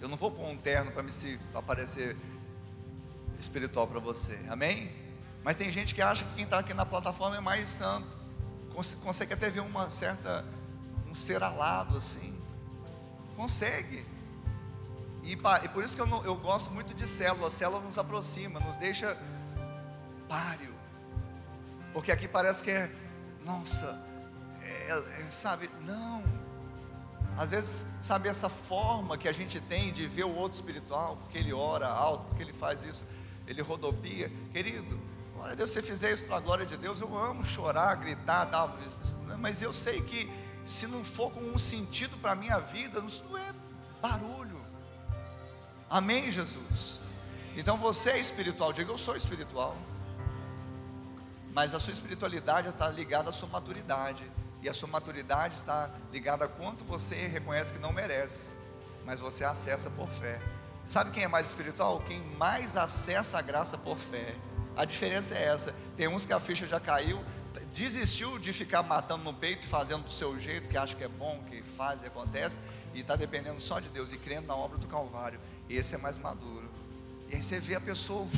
Eu não vou pôr um terno para me se pra parecer espiritual para você. Amém? Mas tem gente que acha que quem está aqui na plataforma é mais santo. Consegue até ver uma certa um ser alado assim. Consegue. E, e por isso que eu, não, eu gosto muito de célula. A célula nos aproxima, nos deixa páreo. Porque aqui parece que é, nossa, é, é, sabe, não. Às vezes, sabe, essa forma que a gente tem de ver o outro espiritual, porque ele ora alto, porque ele faz isso, ele rodopia. Querido, olha Deus, se fizer isso para a glória de Deus, eu amo chorar, gritar, tal, mas eu sei que se não for com um sentido para a minha vida, não é barulho. Amém, Jesus? Então você é espiritual, diga eu sou espiritual. Mas a sua espiritualidade está ligada à sua maturidade. E a sua maturidade está ligada a quanto você reconhece que não merece, mas você acessa por fé. Sabe quem é mais espiritual? Quem mais acessa a graça por fé. A diferença é essa. Tem uns que a ficha já caiu, desistiu de ficar matando no peito fazendo do seu jeito, que acha que é bom, que faz e acontece, e está dependendo só de Deus e crendo na obra do Calvário. Esse é mais maduro. E aí você vê a pessoa.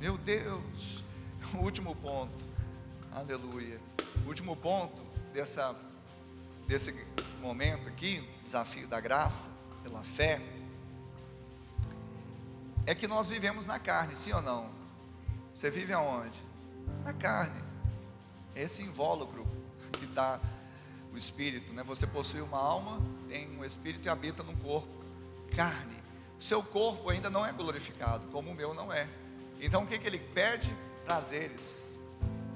Meu Deus. O último ponto. Aleluia. O último ponto dessa, desse momento aqui, desafio da graça, pela fé, é que nós vivemos na carne, sim ou não? Você vive aonde? Na carne. Esse invólucro que dá o espírito, né? Você possui uma alma, tem um espírito e habita no corpo, carne. Seu corpo ainda não é glorificado, como o meu não é. Então o que, que ele pede? Prazeres,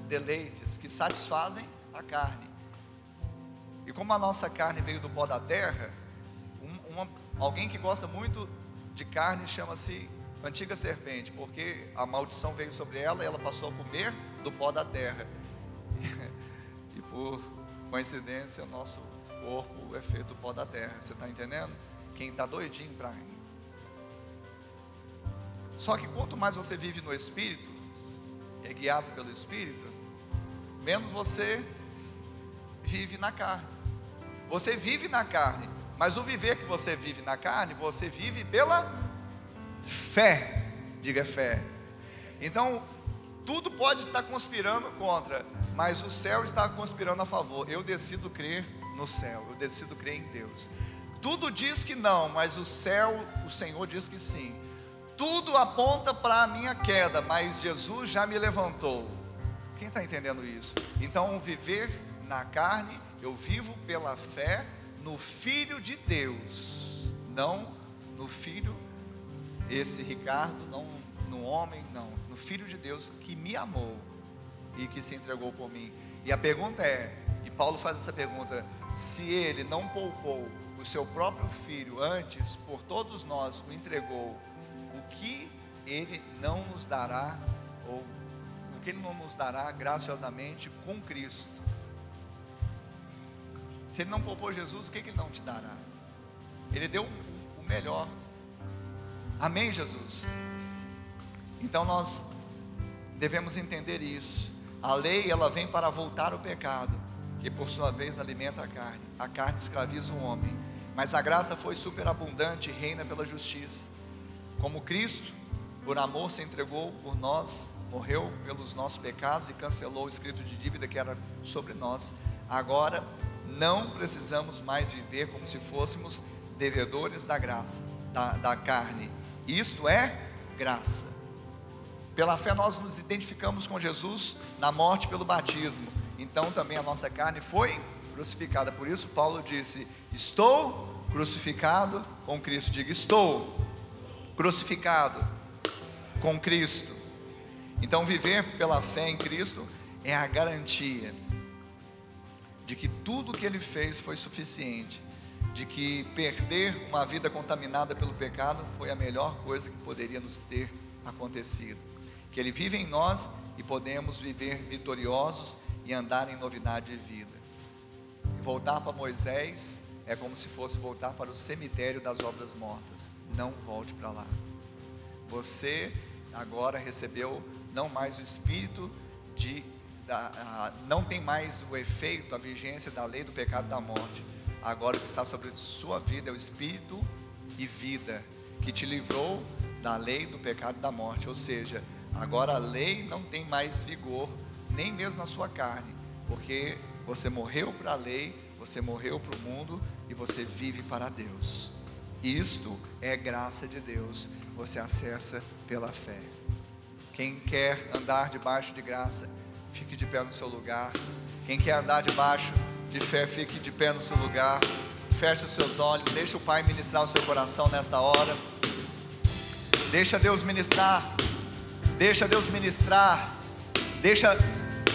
deleites que satisfazem a carne. E como a nossa carne veio do pó da terra, um, uma, alguém que gosta muito de carne chama-se antiga serpente, porque a maldição veio sobre ela e ela passou a comer do pó da terra. E por coincidência, nosso corpo é feito do pó da terra. Você está entendendo? Quem está doidinho para Só que quanto mais você vive no Espírito, é guiado pelo Espírito, menos você vive na carne. Você vive na carne, mas o viver que você vive na carne, você vive pela fé. Diga fé. Então, tudo pode estar conspirando contra, mas o céu está conspirando a favor. Eu decido crer no céu, eu decido crer em Deus. Tudo diz que não, mas o céu, o Senhor diz que sim. Tudo aponta para a minha queda, mas Jesus já me levantou. Quem está entendendo isso? Então, viver na carne, eu vivo pela fé no Filho de Deus, não no Filho, esse Ricardo, não no homem, não, no Filho de Deus que me amou e que se entregou por mim. E a pergunta é, e Paulo faz essa pergunta: se ele não poupou o seu próprio filho antes, por todos nós o entregou, o que ele não nos dará ou que Ele não nos dará graciosamente com Cristo. Se Ele não poupou Jesus, o que, que Ele não te dará? Ele deu o melhor. Amém, Jesus? Então nós devemos entender isso. A lei, ela vem para voltar o pecado, que por sua vez alimenta a carne. A carne escraviza o homem. Mas a graça foi superabundante e reina pela justiça. Como Cristo, por amor, se entregou por nós morreu pelos nossos pecados e cancelou o escrito de dívida que era sobre nós. Agora não precisamos mais viver como se fôssemos devedores da graça, da, da carne. Isto é graça. Pela fé nós nos identificamos com Jesus na morte pelo batismo. Então também a nossa carne foi crucificada. Por isso, Paulo disse: Estou crucificado com Cristo. Diga, estou crucificado com Cristo. Então, viver pela fé em Cristo é a garantia de que tudo que ele fez foi suficiente, de que perder uma vida contaminada pelo pecado foi a melhor coisa que poderia nos ter acontecido. Que ele vive em nós e podemos viver vitoriosos e andar em novidade de vida. E voltar para Moisés é como se fosse voltar para o cemitério das obras mortas. Não volte para lá. Você agora recebeu não mais o espírito de da, não tem mais o efeito, a vigência da lei do pecado da morte. Agora o que está sobre sua vida é o espírito e vida que te livrou da lei do pecado da morte. Ou seja, agora a lei não tem mais vigor, nem mesmo na sua carne, porque você morreu para a lei, você morreu para o mundo e você vive para Deus. Isto é graça de Deus, você acessa pela fé. Quem quer andar debaixo de graça, fique de pé no seu lugar. Quem quer andar debaixo de fé, fique de pé no seu lugar. Feche os seus olhos, deixa o Pai ministrar o seu coração nesta hora. Deixa Deus ministrar. Deixa Deus ministrar. Deixa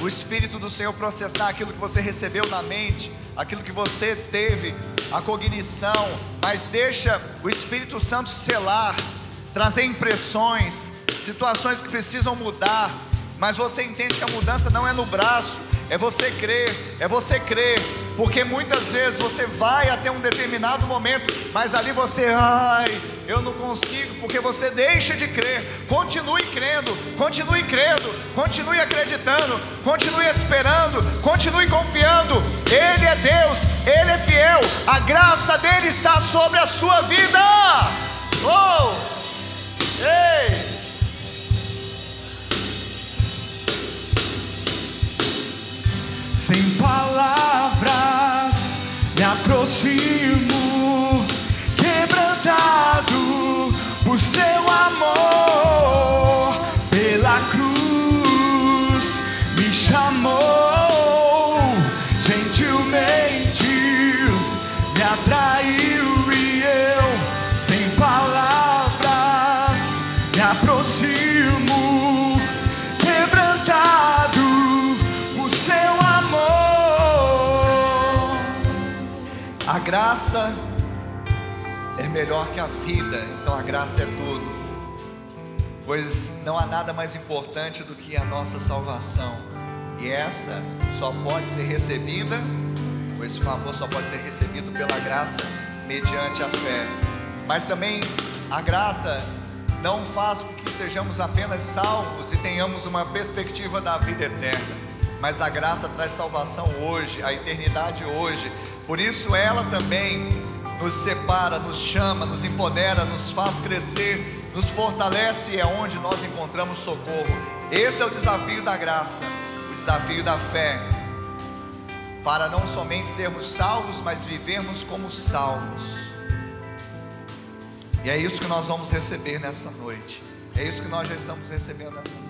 o Espírito do Senhor processar aquilo que você recebeu na mente, aquilo que você teve, a cognição, mas deixa o Espírito Santo selar, trazer impressões, situações que precisam mudar, mas você entende que a mudança não é no braço, é você crer, é você crer, porque muitas vezes você vai até um determinado momento, mas ali você, ai, eu não consigo, porque você deixa de crer. Continue crendo, continue crendo, continue acreditando, continue esperando, continue confiando. Ele é Deus, Ele é fiel, a graça dele está sobre a sua vida. Oh! Ei! Sem palavras me aproximo, quebrantado por seu amor, pela cruz me chamou, gentilmente me atraiu e eu, sem palavras, me aproximo, quebrantado por seu amor. A graça melhor que a vida, então a graça é tudo. Pois não há nada mais importante do que a nossa salvação. E essa só pode ser recebida, ou esse favor só pode ser recebido pela graça mediante a fé. Mas também a graça não faz com que sejamos apenas salvos e tenhamos uma perspectiva da vida eterna. Mas a graça traz salvação hoje, a eternidade hoje. Por isso ela também nos separa, nos chama, nos empodera, nos faz crescer, nos fortalece e é onde nós encontramos socorro. Esse é o desafio da graça, o desafio da fé, para não somente sermos salvos, mas vivermos como salvos. E é isso que nós vamos receber nessa noite. É isso que nós já estamos recebendo nessa noite.